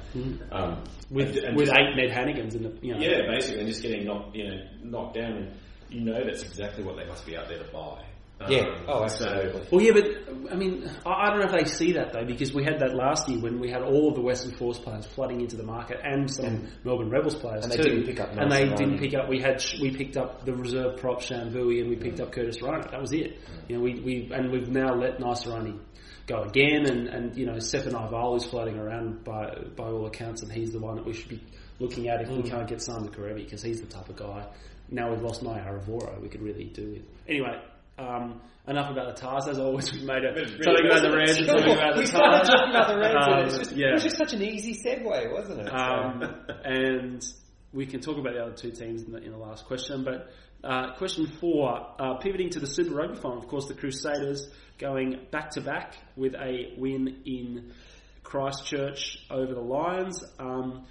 um, with and- and with just- eight Ned Hanigans in the you know yeah, basically, and just getting knocked you know knocked down, and you know that's exactly what they must be out there to buy. Um, Yeah. Oh, so- absolutely. Well, yeah, but I mean, I, I don't know if they see that though, because we had that last year when we had all of the Western Force players flooding into the market and some Melbourne Rebels players And they didn't pick up and they and didn't pick up. We had we picked up the reserve prop Shamvui and we picked up Curtis Rona. That was it. You know, we we and we've now let Naisarani go again, and and you know, Stefan Ival is floating around by by all accounts, and he's the one that we should be looking at if we can't get Samu Kerevi because he's the type of guy. Now we've lost Naiyaravoro, we could really do with. Anyway, um, enough about the Tahs. As always, we've made a something about the Reds and something about the we started talking about the Reds, and Um, it's just, yeah. it was just such an easy segue, wasn't it? Um, and we can talk about the other two teams in the, in the last question. But uh, question four, uh, pivoting to the Super Rugby final, of course, the Crusaders going back to back with a win in Christchurch over the Lions. Um,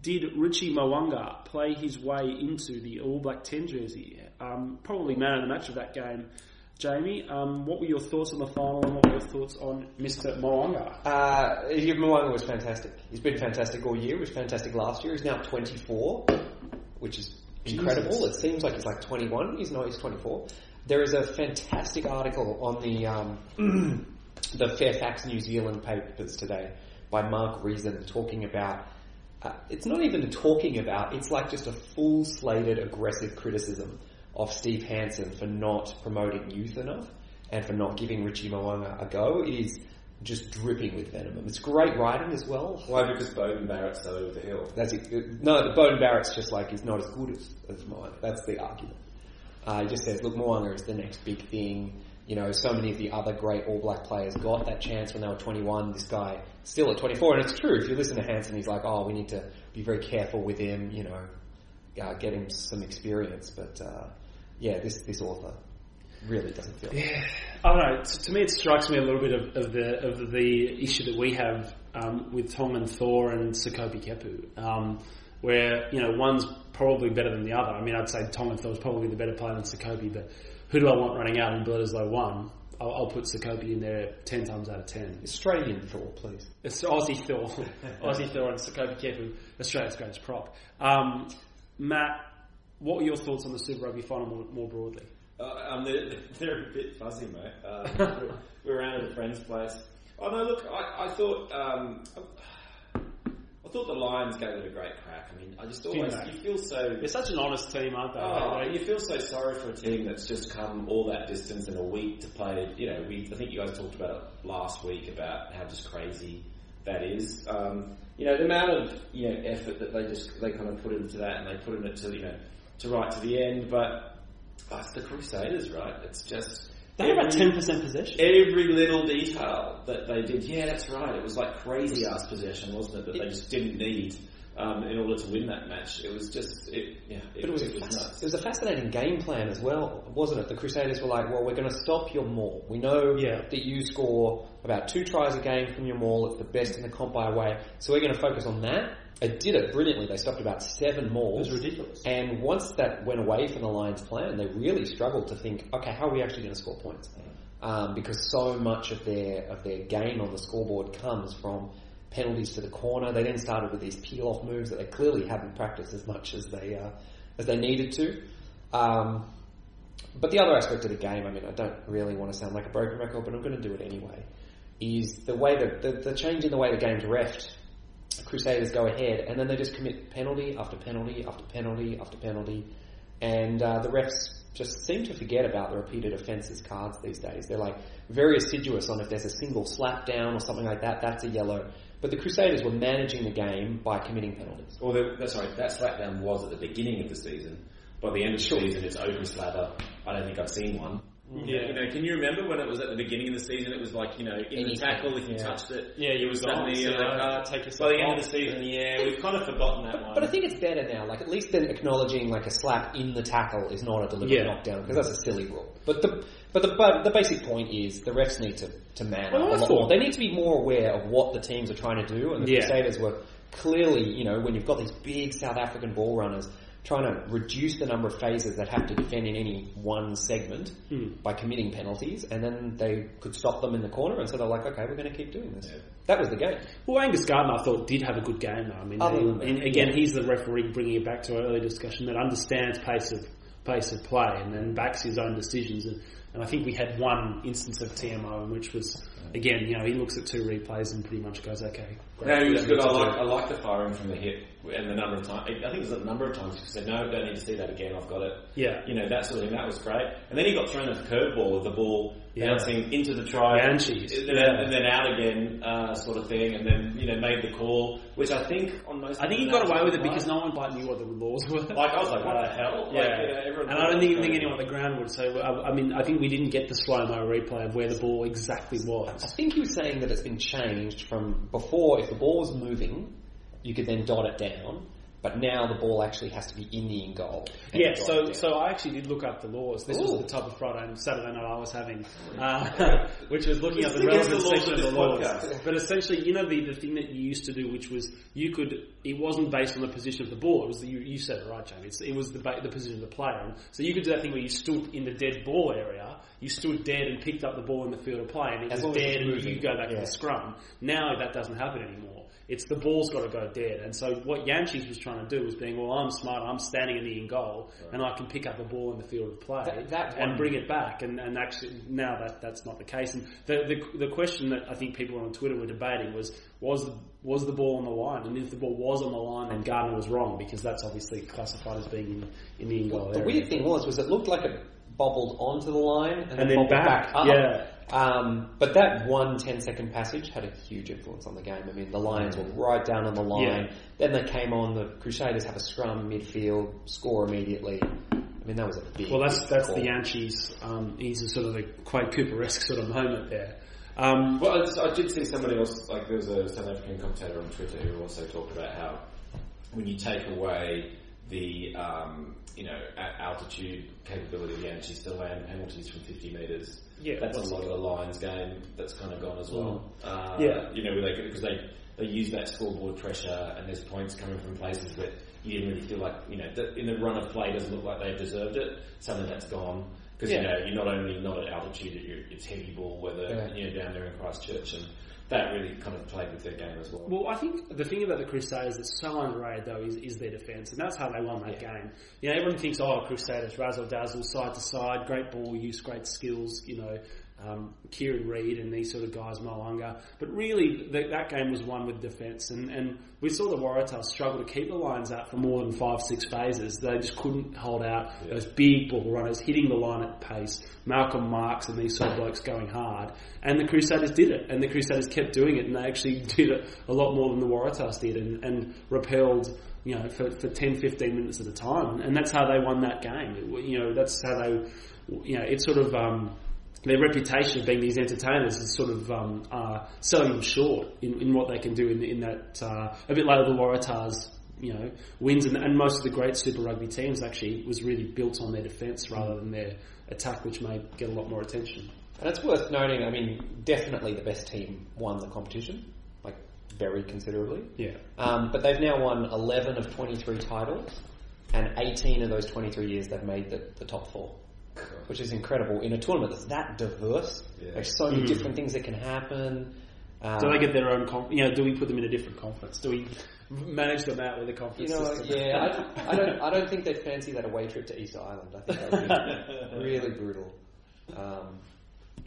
did Richie Mo'unga play his way into the All Black 10 jersey? Um, probably man of the match of that game. Jamie, um, what were your thoughts on the final and what were your thoughts on Mr. Mo'unga? Uh, Mo'unga was fantastic. He's been fantastic all year. He was fantastic last year. He's now 24, which is incredible. It seems like he's like 21. He's not. He's 24. There is a fantastic article on the um, the Fairfax New Zealand papers today by Mark Reason talking about. Uh, it's not even talking about. It's like just a full slated aggressive criticism of Steve Hansen for not promoting youth enough and for not giving Richie Mo'unga a go. It is just dripping with venom. It's great writing as well. Why? Because Beauden Barrett's so over the hill. That's it. No, the Beauden Barrett's just like he's not as good as, as Mo'unga. That's the argument. Uh, he just says, look, Mo'unga is the next big thing. You know, so many of the other great All Black players got that chance when they were 21. This guy still at 24, and it's true. If you listen to Hansen, he's like, oh, we need to be very careful with him. You know, uh, get him some experience. But uh, yeah, this this author really doesn't feel. Yeah, I don't know. To, to me, it strikes me a little bit of, of the of the issue that we have um, with Tongan Thor and Sekope Kepu, um, where you know one's probably better than the other. I mean, I'd say Tongan Thor is probably the better player than Sekope, but who do I want running out in Bledisloe one? I'll, I'll put Sekope in there ten times out of ten. Australian Thor, please. It's Aussie Thor, Aussie Thor, and Sekope Kepu, Australia's greatest prop. Um, Matt, what were your thoughts on the Super Rugby final more, more broadly? Uh, um, they're, they're a bit fuzzy, mate. Uh, we were around at a friend's place. Oh no, look, I, I thought um, I thought the Lions gave it a great crack. I mean, I just always Didn't you feel so. They're such an honest team, aren't they? Oh, They- you feel so sorry for a team that's just come all that distance in a week to play. You know, we I think you guys talked about it last week about how just crazy that is. Um, you know, the amount of you know effort that they just they kind of put into that, and they put in it to you know to right to the end. But oh, it's the Crusaders, right? It's just They had about ten percent possession. Every little detail that they did, yeah, that's right. It was like crazy ass possession, wasn't it? That they just didn't need um, in order to win that match. It was just, it, yeah, it, But it was, it a was fasc- nuts. it was a fascinating game plan as well, wasn't it? The Crusaders were like, well, we're going to stop your maul. We know Yeah. that you score about two tries a game from your maul. It's the best in the comp by way. So we're going to focus on that. It did it brilliantly. They stopped about seven mauls. It was ridiculous. And once that went away from the Lions' plan, they really struggled to think, okay, how are we actually going to score points? Um, because so much of their of their gain on the scoreboard comes from penalties to the corner. They then started with these peel off moves that they clearly hadn't practiced as much as they uh, as they needed to. Um, but the other aspect of the game, I mean, I don't really want to sound like a broken record, but I'm going to do it anyway. Is the way that the, the change in the way the game's refed. Crusaders go ahead, and then they just commit penalty after penalty after penalty after penalty, and uh, the refs just seem to forget about the repeated offences cards these days. They're like very assiduous on if there's a single slap down or something like that, that's a yellow. But the Crusaders were managing the game by committing penalties. Well, the, that's right. That slapdown was at the beginning of the season. By the end of the Sure. season, it's open slather. I don't think I've seen one. Yeah. You know, can you remember when it was at the beginning of the season? It was like you know, in the tackle, if you Yeah. touched it, Yeah, you were gone, suddenly so, you're like, uh, uh, take By yourself the end of the season, yeah, we've kind of forgotten that one. But I think it's better now. Like at least then acknowledging like a slap in the tackle is not a deliberate Yeah. knockdown because that's a silly rule. But the but the but the basic point is the refs need to to man Well, up a I lot more. They need to be more aware of what the teams are trying to do, and the Yeah. Crusaders were clearly, you know, when you've got these big South African ball runners trying to reduce the number of phases that have to defend in any one segment Hmm. by committing penalties, and then they could stop them in the corner, and so they're like, okay, we're going to keep doing this. Yeah. That was the game. Well, Angus Gardner, I thought, did have a good game, though. I mean, Other he- than that, and again, yeah. he's the referee bringing it back to our earlier discussion that understands pace of pace of play and then backs his own decisions. And, and I think we had one instance of TMO in which was, again, you know, he looks at two replays and pretty much goes, okay. No, he was good. I like, I like the firing from the hip and the number of times. I think it was a number of times he said, "No, don't need to see that again. I've got it." Yeah. you know that sort of thing. That was great. And then he got thrown a curveball with the ball Yeah. bouncing into the try, Banshees. and then, and then out again, uh, sort of thing. And then you know made the call, which I think on most. I think he got away with it because no one quite knew what the laws were. Like I was like, what the hell? Like, Yeah, you know, and I don't it think, was think anyone on the ground would. say. I, I mean, I think we didn't get the slow mo replay of where the ball exactly was. I think he was saying that it's been changed from before, if the ball was moving, you could then dot it down, but now the ball actually has to be in the in goal. Yeah, so so I actually did look up the laws. This Ooh. was the type of Friday and Saturday night I was having, uh, which was looking up the relevant section of of the laws. podcast. But essentially, you know, the, the thing that you used to do, which was you could, it wasn't based on the position of the ball. It was the, you, you said it right, Jamie. It's, it was the the position of the player. And so you could do that thing where you stood in the dead ball area, you stood dead and picked up the ball in the field of play, and it As was dead, and you go back to the scrum. Now that doesn't happen anymore. It's the ball's got to go dead. And so what Jantjies was trying to do was being, well, I'm smart, I'm standing in the in goal, and I can pick up a ball in the field of play That- that and bring it back. And, and actually, now that that's not the case. And the, the the question that I think people on Twitter were debating was was the, was the ball on the line? And if the ball was on the line, then Gardner was wrong because that's obviously classified as being in, in the in goal the area. weird thing was, was it looked like it bobbled onto the line and, And then bobbled back, back, up. yeah. Um, but that one 10 second passage had a huge influence on the game. I mean, the Lions were right down on the line. Yeah. Then they came on. The Crusaders have a scrum midfield, score immediately. I mean, that was a big. Well, that's big that's call. the Jantjies. Um, he's a sort of a Quade Cooper-esque sort of moment there. Um, Well, I, just- I did see somebody else, like there was a South African commentator on Twitter who also talked about how when you take away the um, you know altitude capability of the Jantjies to land penalties from 50 metres, Yeah, that's a lot of the Lions game that's kind of gone as well. Uh, Yeah. you know, because they they use that scoreboard pressure and there's points coming from places that you didn't really feel like you know that in the run of play doesn't look like they deserved it. Suddenly that's gone. Because you Yeah. know you're not only not at altitude, it's heavy ball, weather. Yeah. you know down there in Christchurch, and that really kind of played with their game as well. Well, I think the thing about the Crusaders that's so underrated though is, is their defence, and that's how they won that game. You know, everyone thinks, oh, Crusaders, razzle dazzle, side to side, great ball use, great skills. You know, um, Kieran Read and these sort of guys, Mo'unga. But really, th that game was won with defence, and, and we saw the Waratahs struggle to keep the lines out for more than five, six phases. They just couldn't hold out those big ball runners hitting the line at pace. Malcolm Marx and these sort of blokes going hard, and the Crusaders did it, and the Crusaders kept doing it, and they actually did it a lot more than the Waratahs did, and, and repelled. You know, for, for 10, 15 minutes at a time, and that's how they won that game. It- you know, that's how they, you know, it's sort of um, their reputation of being these entertainers is sort of um, uh, selling them short in, in what they can do in, in that uh, a bit later the Waratahs you know wins and, and most of the great Super Rugby teams actually was really built on their defence rather than their attack which may get a lot more attention. And it's worth noting, I mean, definitely the best team won the competition, like very considerably. Yeah. Um, but they've now won 11 of 23 titles, and 18 of those 23 years they've made the, the top four, which is incredible in a tournament that's that diverse. Yeah. There's so many different things that can happen. Um, Do they get their own? Conf- you know, do we put them in a different conference? Do we manage them out with a conference you conference know, system? yeah, I, I don't, I don't think they'd fancy that away trip to Easter Island. I think that would be really brutal. Um,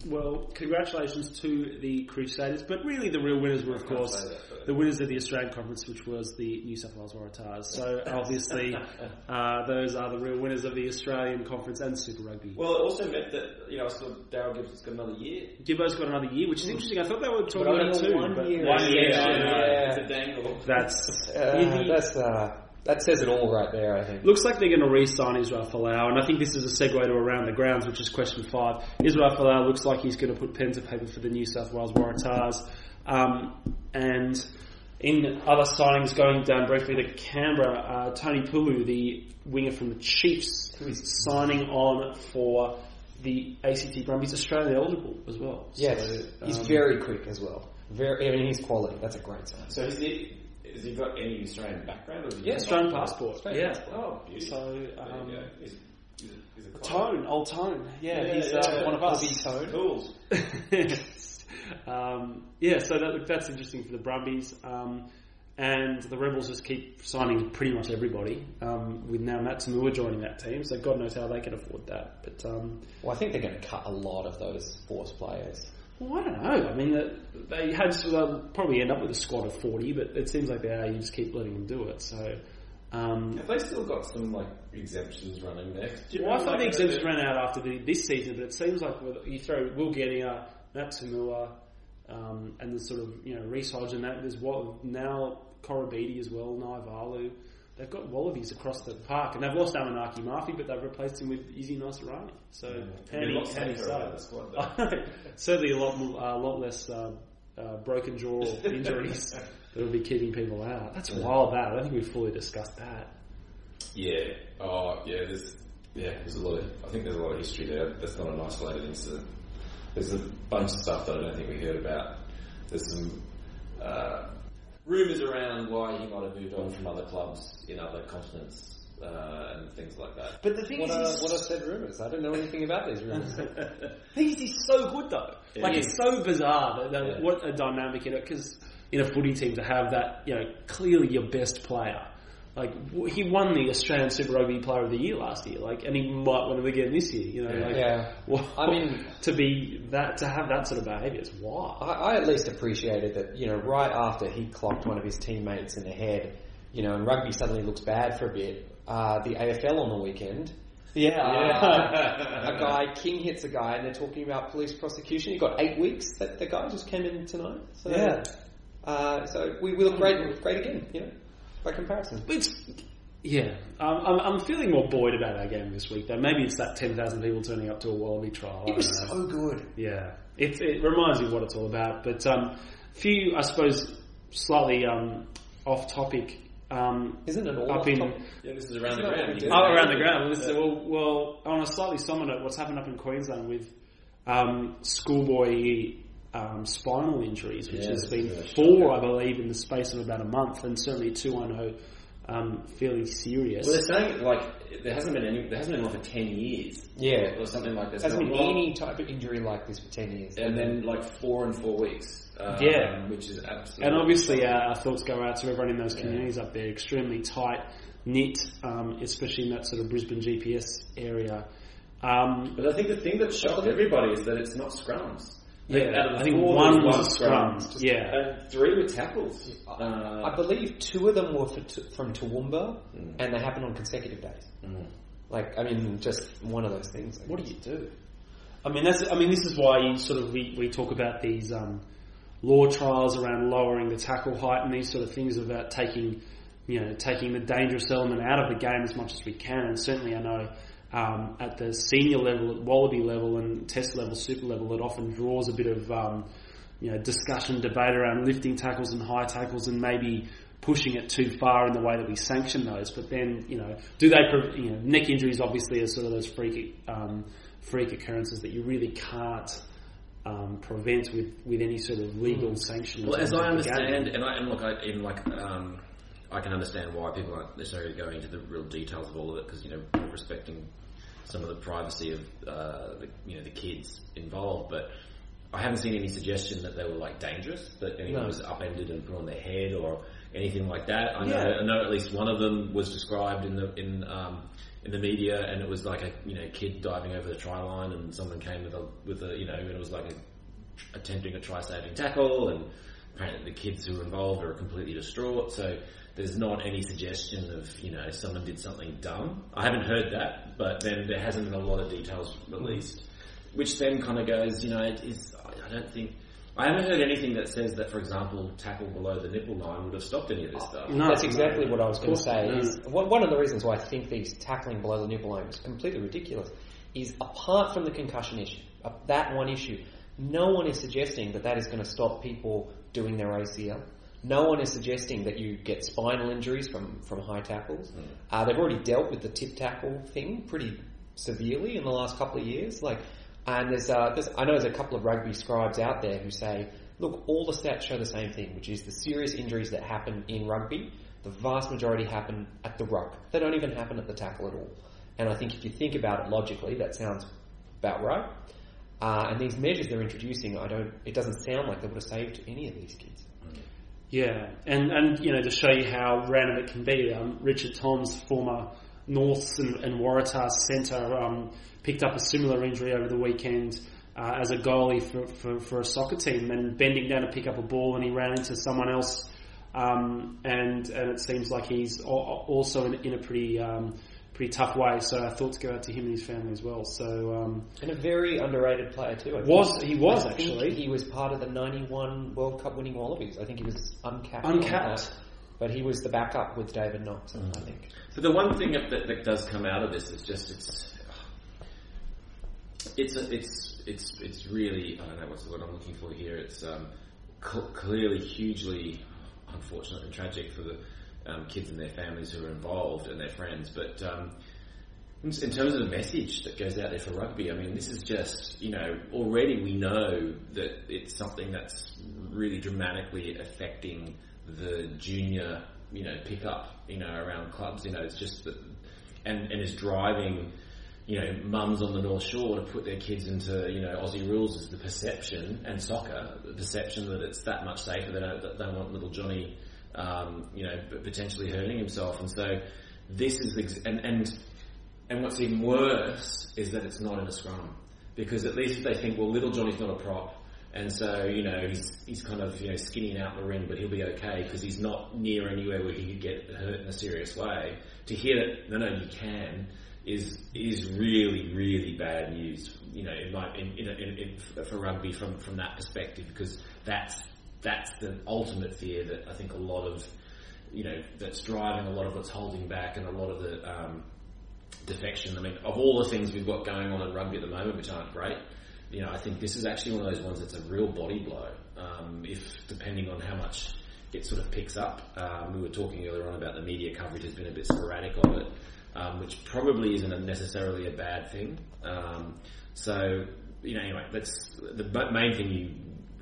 Well, congratulations to the Crusaders, but really the real winners were, of course, that, but- the winners of the Australian Conference, which was the New South Wales Waratahs. So obviously, uh, those are the real winners of the Australian Conference and Super Rugby. Well, it also meant that you know I saw Daryl Gibson's got another year. Gibbo's got another year, which is interesting. I thought they were talking about two, one year. one year. Yeah, yeah. It's a dangle. That's uh, that's uh, that says it all right there. I think. Looks like they're going to re-sign Israel Folau, and I think this is a segue to around the grounds, which is question five. Israel Folau looks like he's going to put pen to paper for the New South Wales Waratahs, um, and in other signings, going down briefly to Canberra, uh, Toni Pulu, the winger from the Chiefs, who is signing on for the ACT Brumbies, Australia eligible as well. Yes, So, he's um, very quick as well. Very, I mean, he's quality. That's a great sign. So has he, has he got any Australian background? Or is he Yeah, Australian passport. Australian yeah. passport. Oh, beauty. So There um, you go. He's, he's a, he's a Tone, old Tone, yeah, Yeah, he's yeah, uh, yeah. one of us. Bobby Tone. Cool. um, yeah, so that, that's interesting for the Brumbies. Um, and the Rebels just keep signing pretty much everybody, um, with now Matt Toomua joining that team, so God knows how they can afford that. But, um, Well, I think they're going to cut a lot of those force players. Well, I don't know. I mean, the, they had they'll probably end up with a squad of 40, but it seems like they are, you just keep letting them do it. So, um, Have they still got some like exemptions running? Do you well, I thought like, the exemptions ran out after the, this season, but it seems like with, you throw Will Genia, Matt Toomua, um, and the sort of you know Reese and that. There's what now Koroibete as well, Naivalu. They've got wallabies across the park, and they've lost Amanaki Mafi, but they've replaced him with Isi Naisarani. So Maybe handy, lots handy safer around the stuff. squad, though. Certainly a lot, more- a lot less uh, uh, broken jaw injuries that will be keeping people out. That's wild. That I don't think we've fully discussed that. Yeah. Oh, yeah. There's yeah. There's a lot of. I think there's a lot of history there. That's not an isolated incident. There's a bunch of stuff that I don't think we heard about. There's some uh, rumours around why he might have moved on from other clubs in other continents uh, and things like that. But the thing What is, are, he's- what are said rumours? I don't know anything about these rumours. The thing is, he's so good though. Like it's so bizarre that, that Yeah. what a dynamic in it because in a footy team to have that, you know, clearly your best player. Like he won the Australian Super Rugby Player of the Year last year, like, and he might win it again this year. You know, Yeah. like, Yeah. well, I mean- to be that to have that sort of behaviour is wild. I, I at least appreciated that, you know, right after he clocked one of his teammates in the head, you know, and rugby suddenly looks bad for a bit, uh, the AFL on the weekend Yeah, Yeah. a guy King hits a guy, and they're talking about police prosecution. He got eight weeks. That the guy just came in tonight. So, Yeah. Uh, so we, we look great, great again. You know, by comparison. It's yeah. Um, I'm, I'm feeling more buoyed about our game this week. Though maybe it's that ten thousand people turning up to a Wallaby trial. It was know. so good. Yeah, it, it reminds you what it's all about. But um, few, I suppose, slightly um, off topic. Um, Isn't it all up off in topic? Yeah, this is around the Isn't that ground. oh, around the ground. Well, this is- well, well, on a slightly somber note, what's happened up in Queensland with um, schoolboy um, spinal injuries, which Yeah, has been is four, shocker. I believe, in the space of about a month, and certainly two I know um, fairly serious. Well, they're saying like there hasn't been any. There hasn't been one for ten years. Yeah. or something like this. Hasn't been Well, any type of injury like this for ten years. and then like four and four weeks. Um, Yeah. which is absolutely. And obviously, uh, our thoughts go out to everyone in those communities up there. Extremely tight knit, um, especially in that sort of Brisbane GPS area. Um, But I think the thing that shocked everybody is that it's not scrums. Yeah, out of the I think one was one a scrum, Just- yeah. and three were tackles. Uh, I believe two of them were for t- from Toowoomba, Mm. and they happened on consecutive days. mm. Like, I mean, just one of those things. what do you do? I mean, that's. I mean, this is why you sort of we, we talk about these um, law trials around lowering the tackle height and these sort of things about taking, you know, taking the dangerous element out of the game as much as we can. And certainly, I know um, at the senior level, at Wallaby level, and Test level, Super level, it often draws a bit of um, you know discussion, debate around lifting tackles and high tackles, and maybe pushing it too far in the way that we sanction those. But then, you know, do they? pre- You know, neck injuries obviously are sort of those freak um, freak occurrences that you really can't. Um, prevent with, with any sort of legal sanction. Well, as I of the game. understand, and, I, and look, I, even like um, I can understand why people aren't necessarily going into the real details of all of it because you know respecting some of the privacy of uh, the, you know the kids involved, but. I haven't seen any suggestion that they were like dangerous, that anyone No. was upended and put on their head or anything like that. I know, Yeah. I know at least one of them was described in the in um, in the media, and it was like a you know kid diving over the try line, and someone came with a with a you know, and it was like a attempting a try-saving tackle, and apparently the kids who were involved are completely distraught. So there's not any suggestion of you know someone did something dumb. I haven't heard that, but then there hasn't been a lot of details released, which then kind of goes, you know, it is I don't think. I haven't heard anything that says that, for example, tackle below the nipple line would have stopped any of this stuff. No, That's exactly what I was going to say. not. Is one one of the reasons why I think these tackling below the nipple line is completely ridiculous is apart from the concussion issue, uh, that one issue, no one is suggesting that that is going to stop people doing their ACL. No one is suggesting that you get spinal injuries from, from high tackles. Uh, they've already dealt with the tip tackle thing pretty severely in the last couple of years. Like, and there's, uh, there's I know there's a couple of rugby scribes out there who say, look, all the stats show the same thing, which is the serious injuries that happen in rugby, the vast majority happen at the ruck. They don't even happen at the tackle at all. And I think if you think about it logically, that sounds about right. Uh, and these measures they're introducing, I don't. It doesn't sound like they would have saved any of these kids. Yeah, and and you know to show you how random it can be, um, Richard Tombs, former Norths and, and Waratah centre, um, picked up a similar injury over the weekend uh, as a goalie for, for, for a soccer team, and bending down to pick up a ball, and he ran into someone else, um, and and it seems like he's also in, in a pretty um, pretty tough way. So our thoughts go out to him and his family as well. So um, And a very underrated player too. I think. Was- he was, I think actually. he was part of the '91 World Cup winning Wallabies. I think he was uncapped. Uncapped. but he was the backup with David Knox. I think. So the one thing that, that, that does come out of this is just it's it's a, it's it's it's really I don't know what's the word I'm looking for here. It's um, cl- clearly hugely unfortunate and tragic for the um, kids and their families who are involved and their friends, but. Um, in terms of the message that goes out there for rugby, I mean, this is just, you know, already we know that it's something that's really dramatically affecting the junior, you know, pickup, you know, around clubs. You know, it's just that, and, and is driving, you know, mums on the North Shore to put their kids into, you know, Aussie rules is the perception and soccer, the perception that it's that much safer. They don't, they don't want little Johnny, um, you know, potentially hurting himself. And so this is, ex- and, and, and what's even worse is that it's not in a scrum. Because at least they think, well, little Johnny's not a prop. And so, you know, he's, he's kind of, you know, skinning out the ring, but he'll be okay because he's not near anywhere where he could get hurt in a serious way. To hear that, no, no, you can, is is really really bad news. You know, in my in, in, in, for rugby from from that perspective because that's that's the ultimate fear that I think a lot of you know that's driving a lot of what's holding back and a lot of the um, defection. I mean, of all the things we've got going on in rugby at the moment, which aren't great, you know, I think this is actually one of those ones that's a real body blow. Um, if depending on how much it sort of picks up, um, we were talking earlier on about the media coverage has been a bit sporadic of it, um, which probably isn't necessarily a bad thing. Um, so, you know, anyway, that's the main thing you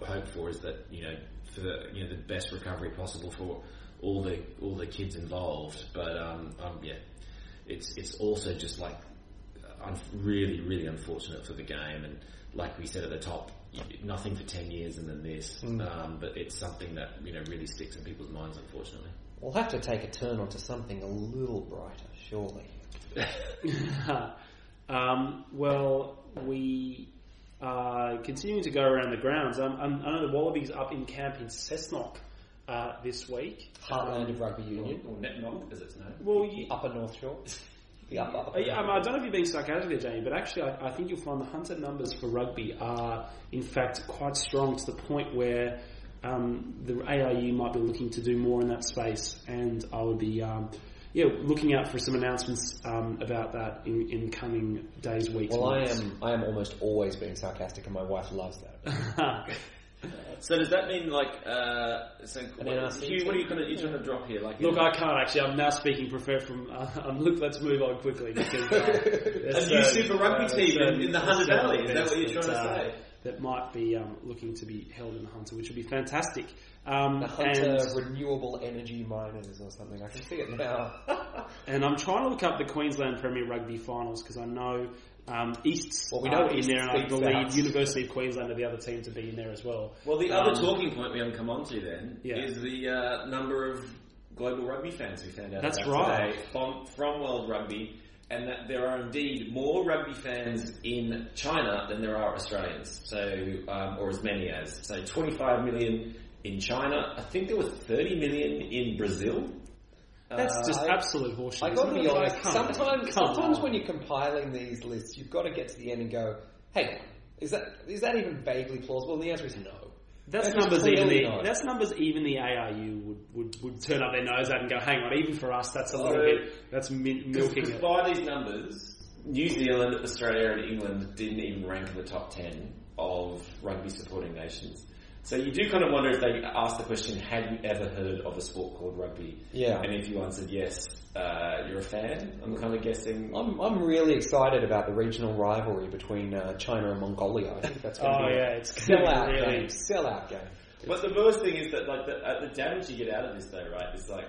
hope for is that you know for the you know the best recovery possible for all the all the kids involved. But um, um, yeah, it's it's also just like un- really really unfortunate for the game, and like we said at the top, nothing for ten years and then this. Mm. Um, but it's something that you know really sticks in people's minds, unfortunately. We'll have to take a turn onto something a little brighter, surely. um, well, we are continuing to go around the grounds. Um, I know the Wallabies up in camp in Cessnock uh, this week. Heartland um, of Rugby Union. Or, Netnock, as it's known. Well, you, Upper North Shore. The upper, upper yeah, um, I don't know if you're being sarcastic there, Jamie, but actually, I, I, think you'll find the hunter numbers for rugby are, in fact, quite strong to the point where um, the ARU might be looking to do more in that space, and I would be. Um, yeah, looking out for some announcements um, about that in, in coming days, weeks. Well, months. I am I am almost always being sarcastic, and my wife loves that. So does that mean like uh, so what, Hugh, what are you going to you trying to drop here? Like look, I can't actually. I'm now speaking prefer from. Uh, um, look, let's move on quickly because uh, a new Super Rugby uh, team in, in, the Hunter Valley. Is that what you're trying that, to say? That might be um, looking to be held in the Hunter, which would be fantastic. Um, the Hunter Renewable Energy Miners or something. I can see it now. and I'm trying to look up the Queensland Premier Rugby finals because I know um, East's well, we know in there, and I believe University of Queensland are the other team to be in there as well. Well, the um, other talking point we haven't come on to then yeah. is the uh, number of global rugby fans we found out That's about right. today from, from World Rugby, and that there are indeed more rugby fans in China than there are Australians, so um, or as many as so 25 million in China. I think there were 30 million in Brazil. That's uh, just I, absolute horseshit. I got to be honest. sometimes, sometimes when you're compiling these lists, you've got to get to the end and go, "Hey, is that is that even vaguely plausible?" And the answer is no. That's, that's numbers even the not. that's numbers even the ARU would, would, would turn up their nose at and go, "Hang on, even for us, that's a little bit that's mi- milking it." By these numbers, New Zealand, Australia, and England didn't even rank in the top ten of rugby supporting nations. So you do kind of wonder if they ask the question, "Have you ever heard of a sport called rugby?" Yeah. And if you answered yes, uh, you're a fan. I'm kind of guessing. I'm, I'm really excited about the regional rivalry between uh, China and Mongolia. I think that's going to oh, be yeah, it's sellout really... game. Sellout game. But the worst thing is that like the, uh, the damage you get out of this, though, right? Is like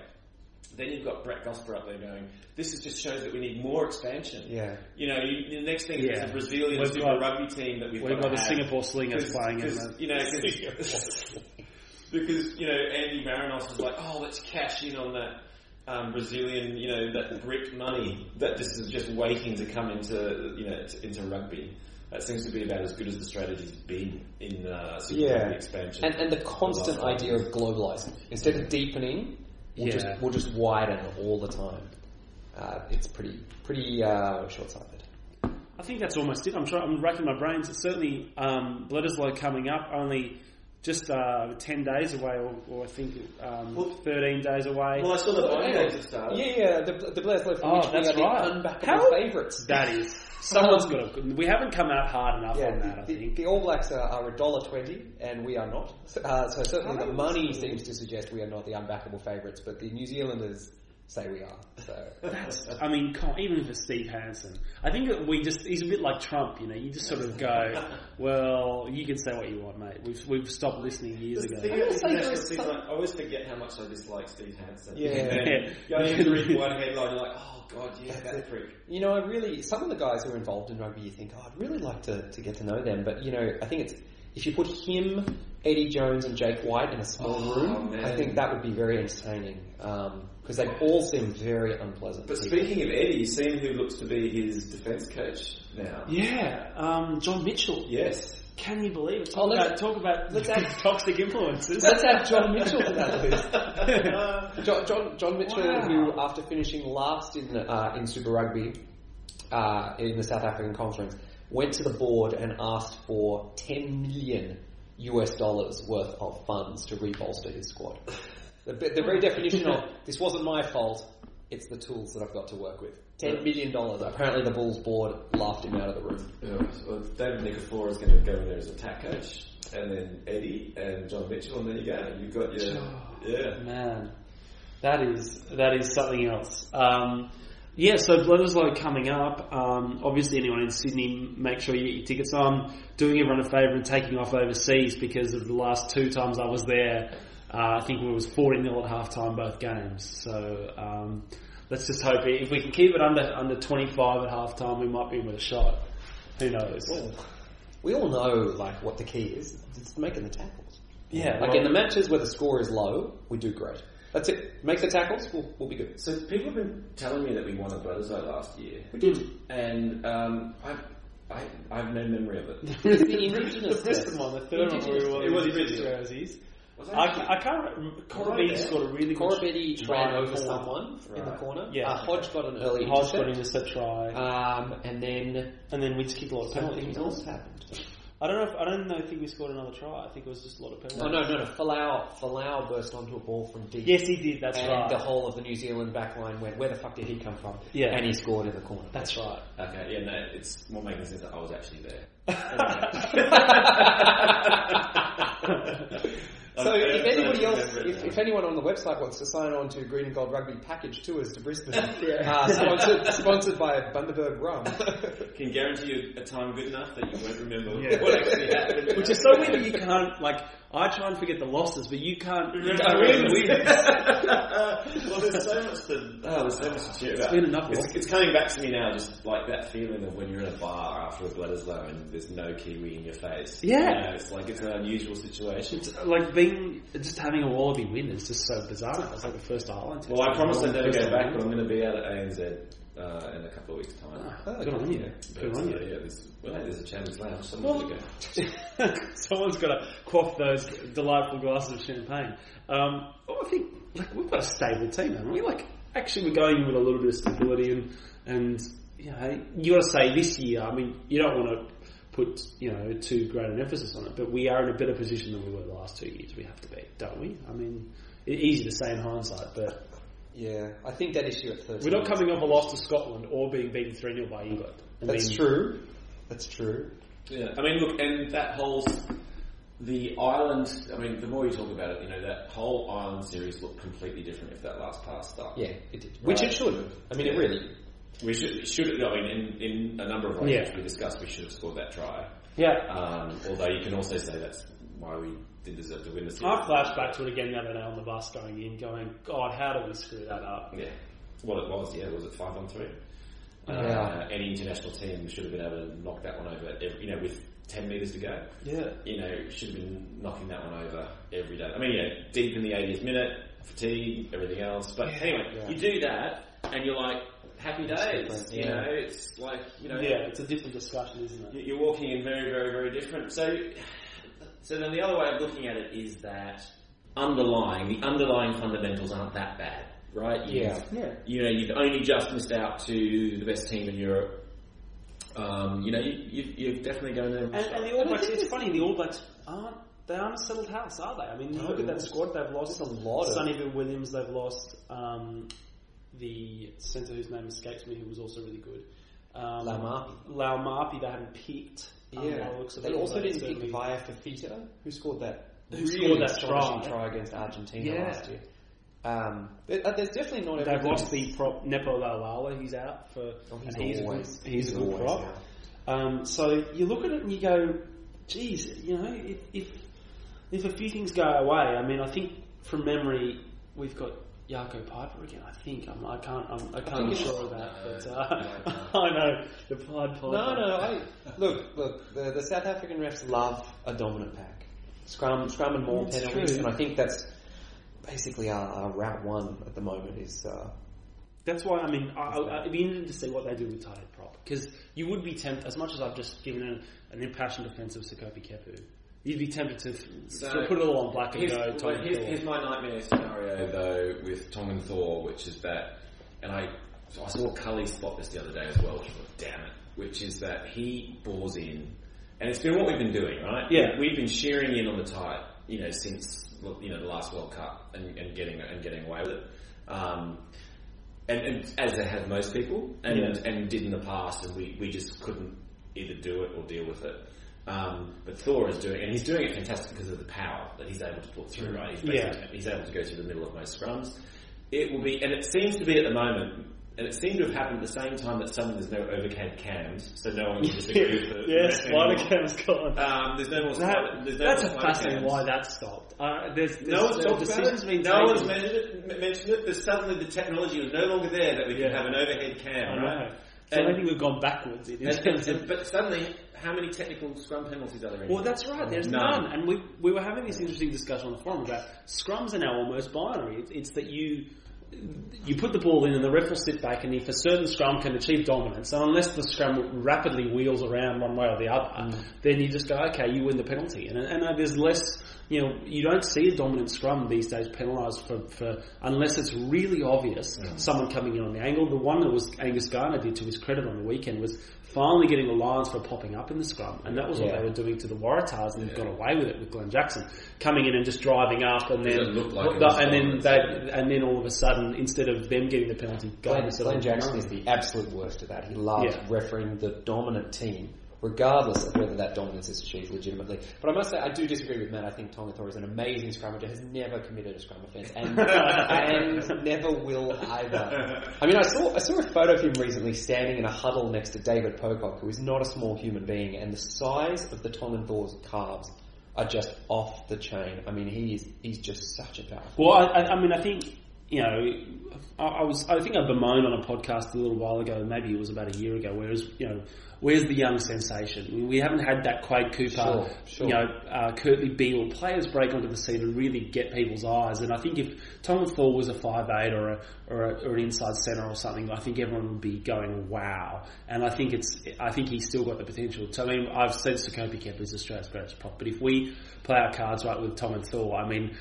then you've got Brett Gosper up there going, this is just shows that we need more expansion. Yeah. You know, you, the next thing yeah. is a Brazilian we've Super got, Rugby team that we've, we've got, got the Singapore Slingers playing in You know, because, you know, Andy Marinos was like, oh, let's cash in on that um, Brazilian, you know, that brick money that just is just waiting to come into, you know, into rugby. That seems to be about as good as the strategy's been in uh, Super yeah. Rugby expansion. And, and the constant the idea of globalizing. Instead of deepening, We'll, yeah. just, we'll just widen all the time. Uh, it's pretty pretty uh, short-sighted. I think that's almost it. I'm trying. I'm racking my brains. It's certainly um, Bledisloe coming up. Only just uh, ten days away, or, or I think um, well, thirteen days away. Well, I saw the well, yeah, Yeah, yeah, the, the Bledisloe for oh, which that's we are right. the unbackable favourites. That is. Someone's got to. We haven't come out hard enough yeah, on that. I the, think the All Blacks are, are a dollar twenty, and we are not. Uh, so certainly the money seems to suggest we are not the unbackable favourites, but the New Zealanders say we are. So that's. I mean, even if it's Steve Hansen, I think that we just. He's a bit like Trump, you know. You just sort of go, well, you can say what you want, mate. We've we've stopped listening years the ago. Thing I, like, I always forget how much I dislike Steve Hansen. Yeah, yeah. going to read one headline, you're like, oh god, yeah, that prick. You know, I really some of the guys who are involved in rugby, you think, oh, I'd really like to to get to know them, but you know, I think it's if you put him, Eddie Jones, and Jake White in a small oh, room, man. I think that would be very entertaining. Um, because they all seem very unpleasant. But speaking of Eddie, you seen who looks to be his defence coach now? Yeah, um, John Mitchell. Yes. Can you believe it? Talk, oh, about, talk about let's add toxic influences. Let's add John Mitchell to that list. John, John, John Mitchell, wow. who after finishing last in uh, in Super Rugby, uh, in the South African conference went to the board and asked for 10 million US dollars worth of funds to rebolster his squad. The, the very definition of this wasn't my fault, it's the tools that I've got to work with. $10 million. Apparently the Bulls board laughed him out of the room. Yeah, well, David Nicofor is going to go in there as attack coach, and then Eddie and John Mitchell, and there you go. You've got your yeah. Man, that is that is something else. Um, yeah, so Bledisloe coming up. Um, obviously, anyone in Sydney, make sure you get your tickets on. Doing everyone a favour and taking off overseas because of the last two times I was there. Uh, I think it was 40 0 at half time both games. So um, let's just hope if we can keep it under under 25 at half time, we might be in with a shot. Who knows? We all know like what the key is. It's making the tackles. Yeah, Like well- in the matches where the score is low, we do great. That's it. Make the tackles, we'll, we'll be good. So people have been telling me that we won a Bledisloe last year, We did. and um, I, I, I have no memory of it. The indigenous the Brisbane one, the third one, we wore It was the Indigenous. jerseys. Was that I, I can't remember. Right Koroibete there. scored a really good try ran over corner. someone in the corner. Yeah. Uh, Hodge got an early Hodge got intercept. intercept try, Um, and then and then we just kicked a lot of something penalties. else happened. I don't know. If, I don't know. think we scored another try. I think it was just a lot of penalties. Oh no, no, no! Folau, Folau burst onto a ball from deep. Yes, he did. That's and right. the whole of the New Zealand back line went, where the fuck did he come from? Yeah. And he scored in the corner. That's right. Okay, yeah, no, it's more making sense that I was actually there. So I if anybody else, if, if anyone on the website wants to sign on to Green and Gold Rugby package tours to Brisbane, uh, sponsored, sponsored by Bundaberg Rum. Can guarantee you a time good enough that you won't remember Yeah. what actually happened. Which is so weird that you can't like. I try and forget the losses, but you can't remember can't the wins. well, there's so much to oh, there's so much to cheer about. been enough It's, it's coming back to me now, just like that feeling of when you're in a bar after a Bledisloe and there's no kiwi in your face. Yeah. You know, it's like it's an unusual situation. It's uh, like being just having a Wallaby win is just so bizarre. It's like the first Island. Well, I promise I never go back, but I'm going to be out at ANZ uh, in a couple of weeks' time. Ah, good on you. But, Good on uh. Yeah, there's, well, there's a Champions Lounge. Someone's Well, to go. Someone's got to quaff those delightful glasses of champagne. Um, well, I think like we've got a stable team, haven't we? Like actually, we're going in with a little bit of stability, and and you know, you got to say this year. I mean, you don't want to put you know too great an emphasis on it, but we are in a better position than we were the last two years. We have to be, don't we? I mean, it's easy to say in hindsight, but yeah, I think that issue at 13. we're not coming off a loss to Scotland or being beaten three 0 by England. I That's mean, true. That's true. Yeah, I mean, look, and that whole the Ireland. I mean, the more you talk about it, you know, that whole Ireland series looked completely different if that last pass stuck. Yeah, it did. Which Right. it should have. I mean, it really we should should. I mean, in, in a number of ways, Yeah. we discussed, we should have scored that try. Yeah, Um, although you can also say that's why we did deserve to win the series. I flashed back to it again the other day on the bus going in, going, God, how did we screw that up? Yeah. Well, it was. Yeah, was it five on three? Yeah. Uh, any international team should have been able to knock that one over. Every, you know, with ten meters to go. Yeah. you know, should have been knocking that one over every day. I mean, yeah, deep in the 80th minute, fatigue, everything else. But anyway, Yeah. you do that, and you're like, happy days. You yeah. know, it's like, you know, Yeah, it's a different discussion, isn't it? you're walking in very, very, very different. So, so then the other way of looking at it is that underlying, the underlying fundamentals aren't that bad, right? You've- Yeah. Yeah. You know, you've only just missed out to the best team in Europe. Um, you know, you, you've, you've definitely going there. And, and the All Blacks, it's funny, the All Blacks aren't, they aren't a settled house, are they? I mean, look at that squad, they've lost there's a lot of- Sonny Williams, they've lost um, the centre whose name escapes me, who was also really good. Um, Laumape. Laumape, they haven't picked. Um, Yeah. looks of They it, also didn't pick Vaea Fifita, who scored that Who really scored that astonishing try. against Argentina Yeah. last year. Um, uh, there's definitely not They've lost the prop Nepo Laulala, he's out for, Oh, he's he's, always- a good, he's, a good prop. Um, so you look at it and you go, geez, you know, if, if if a few things go away, I mean, I think from memory we've got Jaco Peyper again. I think I'm, I can't I'm, I can't be sure of that, but uh, I know the Pied Piper. No, no. I, look, look. The, the South African refs love a dominant pack. Scrum, scrum, and more That's penalties, true. and I think that's basically our, our route one at the moment. Is uh, That's why I mean I, I, it'd be interesting to see what they do with tight prop because you would be tempted as much as I've just given an, an impassioned defence of Sekope Kepu. You'd be tempted to, So, to put it all on black and go. well, Tony here's, here's my nightmare scenario though with Tongan Thor, which is that, and I I saw Cully spot this the other day as well, which was, damn it, which is that he bores in, and it's been what we've been doing, right? Yeah. We've been shearing in on the tight, you know, since, you know, the last World Cup and, and getting, and getting away with it. Um, and, and as they have most people, and, Yeah. and did in the past, and we, we just couldn't either do it or deal with it. Um, but Thor is doing, and he's doing it fantastic because of the power that he's able to put through. Right, he's, Yeah. he's able to go through the middle of most scrums. It will be, and it seems to be at the moment, and it seemed to have happened at the same time that suddenly there's no overhead cams, so no one can disagree with yes, ref spider cam's gone. Um, there's no more. That, there's no that's more a fascinating why that stopped. Uh, there's, there's, No one's there's talked about it. No one's mentioned it. Mentioned it. There's suddenly the technology was no longer there that we can have an overhead cam, right? So I And- think we've gone backwards. in And- terms and- of- but suddenly, how many technical scrum penalties are there? in Well, that's right. Oh, There's None. none, and we we were having this interesting discussion on the forum about scrums are now almost binary. It's, it's that you you put the ball in, and the ref will sit back, and if a certain scrum can achieve dominance, and unless the scrum rapidly wheels around one way or the other, mm. then you just go, okay, you win the penalty, and and there's less. You know, you don't see a dominant scrum these days penalised for, for unless it's really obvious mm. someone coming in on the angle. The one that was Angus Gardner did to his credit on the weekend was finally getting the Lions for popping up in the scrum, and that was what Yeah. they were doing to the Waratahs, and they've got away with it with Glenn Jackson coming in and just driving up, and then like the- and then they, and then all of a sudden, instead of them getting the penalty, Glenn, Glenn "Oh, Jackson is the absolute worst of that. He loves Yeah. refereeing the dominant team, regardless of whether that dominance is achieved legitimately. But I must say, I do disagree with Matt. I think Tongan Thor is an amazing scrummager, has never committed a scrum offence, and, and never will either. I mean, I saw I saw a photo of him recently standing in a huddle next to David Pocock, who is not a small human being, and the size of the Tongan Thor's calves are just off the chain. I mean, he is he's just such a powerful. Well, I, I, I mean, I think you know, I, I was, I think I bemoaned on a podcast a little while ago, maybe it was about a year ago. Whereas, you know, where's the young sensation? We, haven't had that Quade Cooper, Sure, sure. you know, uh, Kurtley Beale players break onto the scene and really get people's eyes. And I think if Tom Thor was a five eight or a, or, a, or an inside centre or something, I think everyone would be going wow. And I think it's, I think he's still got the potential. So, I mean, I've said Sekope Kepu is Australia's greatest prop, but if we play our cards right with Tongan Thor, I mean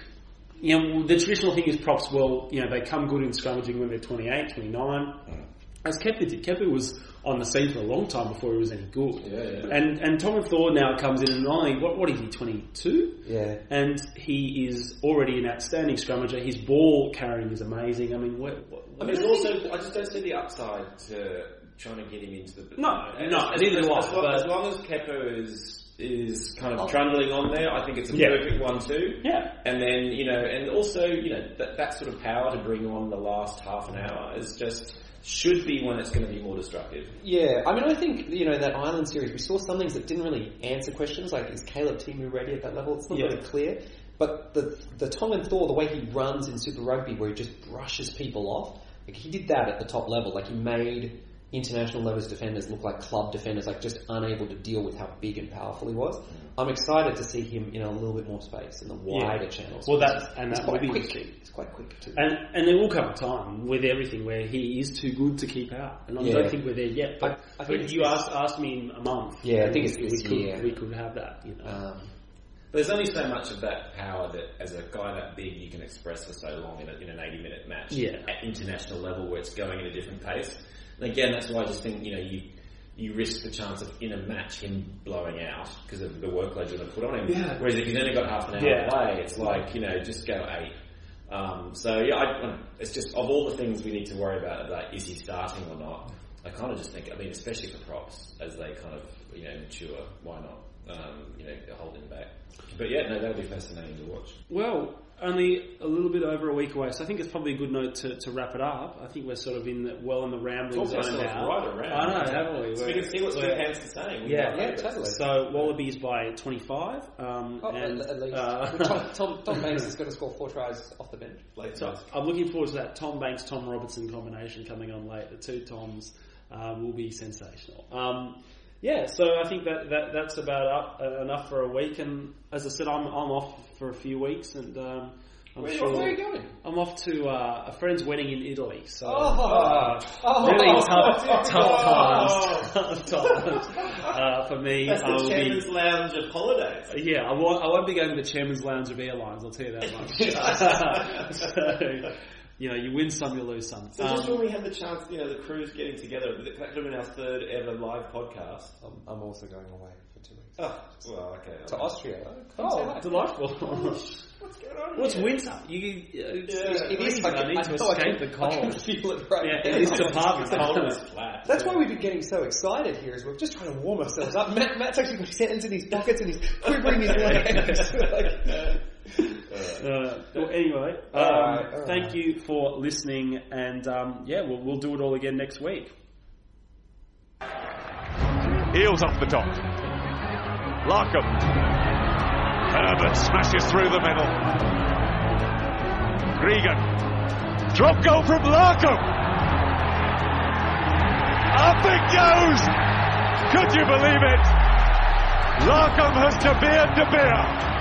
you know, the traditional thing is props, well, you know, they come good in scrummaging when they're 28, 29. Mm. As Kepu did. Kepu was on the scene for a long time before he was any good. Yeah, yeah. And and Tom Thor now comes in and only, what, what is he, 22? Yeah. And he is already an outstanding scrummager. His ball carrying is amazing. I mean, what, what, I mean, it's also I just don't see the upside to trying to get him into the. No, you no, as, neither as, do I, as, long, as long as Kepu is is kind of oh. trundling on there, I think it's a Yeah. perfect one too. Yeah. And then you know, and also you know that that sort of power to bring on the last half an hour is just should be when it's going to be more destructive. Yeah, I mean, I think you know that Ireland series. We saw some things that didn't really answer questions, like is Caleb Timu ready at that level? It's not Yeah. really clear. But the the Tongan Thor, the way he runs in Super Rugby, where he just brushes people off, like he did that at the top level. Like he made international levels defenders look like club defenders, like just unable to deal with how big and powerful he was. I'm excited to see him in a little bit more space in the wider channels. Well, that's, and that will quite be quick. He's quite quick too. And and there will come a time with everything where he is too good to keep out, and I Yeah. don't think we're there yet. But, I- I think you asked asked me in a month. Yeah, I think it's we this could, year. We could have that. You know. Um, But there's only so much of that power that, as a guy that big, you can express for so long in, a, in an 80 minute match Yeah. at international level where it's going at a different pace. And again, that's why I just think, you know, you, you risk the chance of in a match him blowing out because of the workload you're going to put on him. Yeah. Whereas if he's only got half an hour Yeah. play, it's like, you know, just go eight. Um, so yeah, I, I don't know. it's just of all the things we need to worry about, like is he starting or not? I kind of just think, I mean, especially for props as they kind of you know mature, why not? Um, you know, hold him back. But yeah, no, that'll be fascinating to watch. Well, only a little bit over a week away, so I think it's probably a good note to, to wrap it up. I think we're sort of in the, well in the rambling Talked zone ourselves now. right around. I know, haven't we? So we can see what we're- Steve Hansen's saying. Yeah. Yeah, totally. So Wallabies by 25. Um, Oh, and, at, at least. uh, Tom, Tom, Tom Banks is going to score four tries off the bench. Late so I'm looking forward to that Tom Banks Tom Robertson combination coming on late. The two Toms uh, will be sensational. Um, yeah, so I think that, that that's about up, uh, enough for a week. And as I said, I'm I'm off for a few weeks, and um, I'm Where, sure where are you going? I'm off to uh, a friend's wedding in Italy. So Oh. uh, Oh. really tough, Oh. tough times, tough times uh, for me. That's the be- chairman's lounge of holidays. yeah, I won't, I won't be going to the chairman's lounge of airlines. I'll tell you that much. so, you know, you win some, you lose some. So just Um, when we had the chance, you know, the crews getting together, that could have been our third ever live podcast. I'm, I'm also going away for two weeks. Oh, well, okay. To Austria. oh, delightful. What's going on What's here? winter? You, uh, it's Yeah, It is freezing. fucking- I need to know, I escape can- the I can cold. feel it right Yeah, now. in this department. Cold and it's flat. That's why we've been getting so excited here, is we're just trying to warm ourselves up. Matt, Matt's actually got his hands in his pockets and he's quivering his legs. like, Uh, well, anyway, um, Alright, alright. thank you for listening, and um, yeah, we'll, we'll do it all again next week. Heels off the top. Larkham. Herbert smashes through the middle. Gregan. Drop goal from Larkham. Up it goes. Could you believe it? Larkham has De Beer De Beer.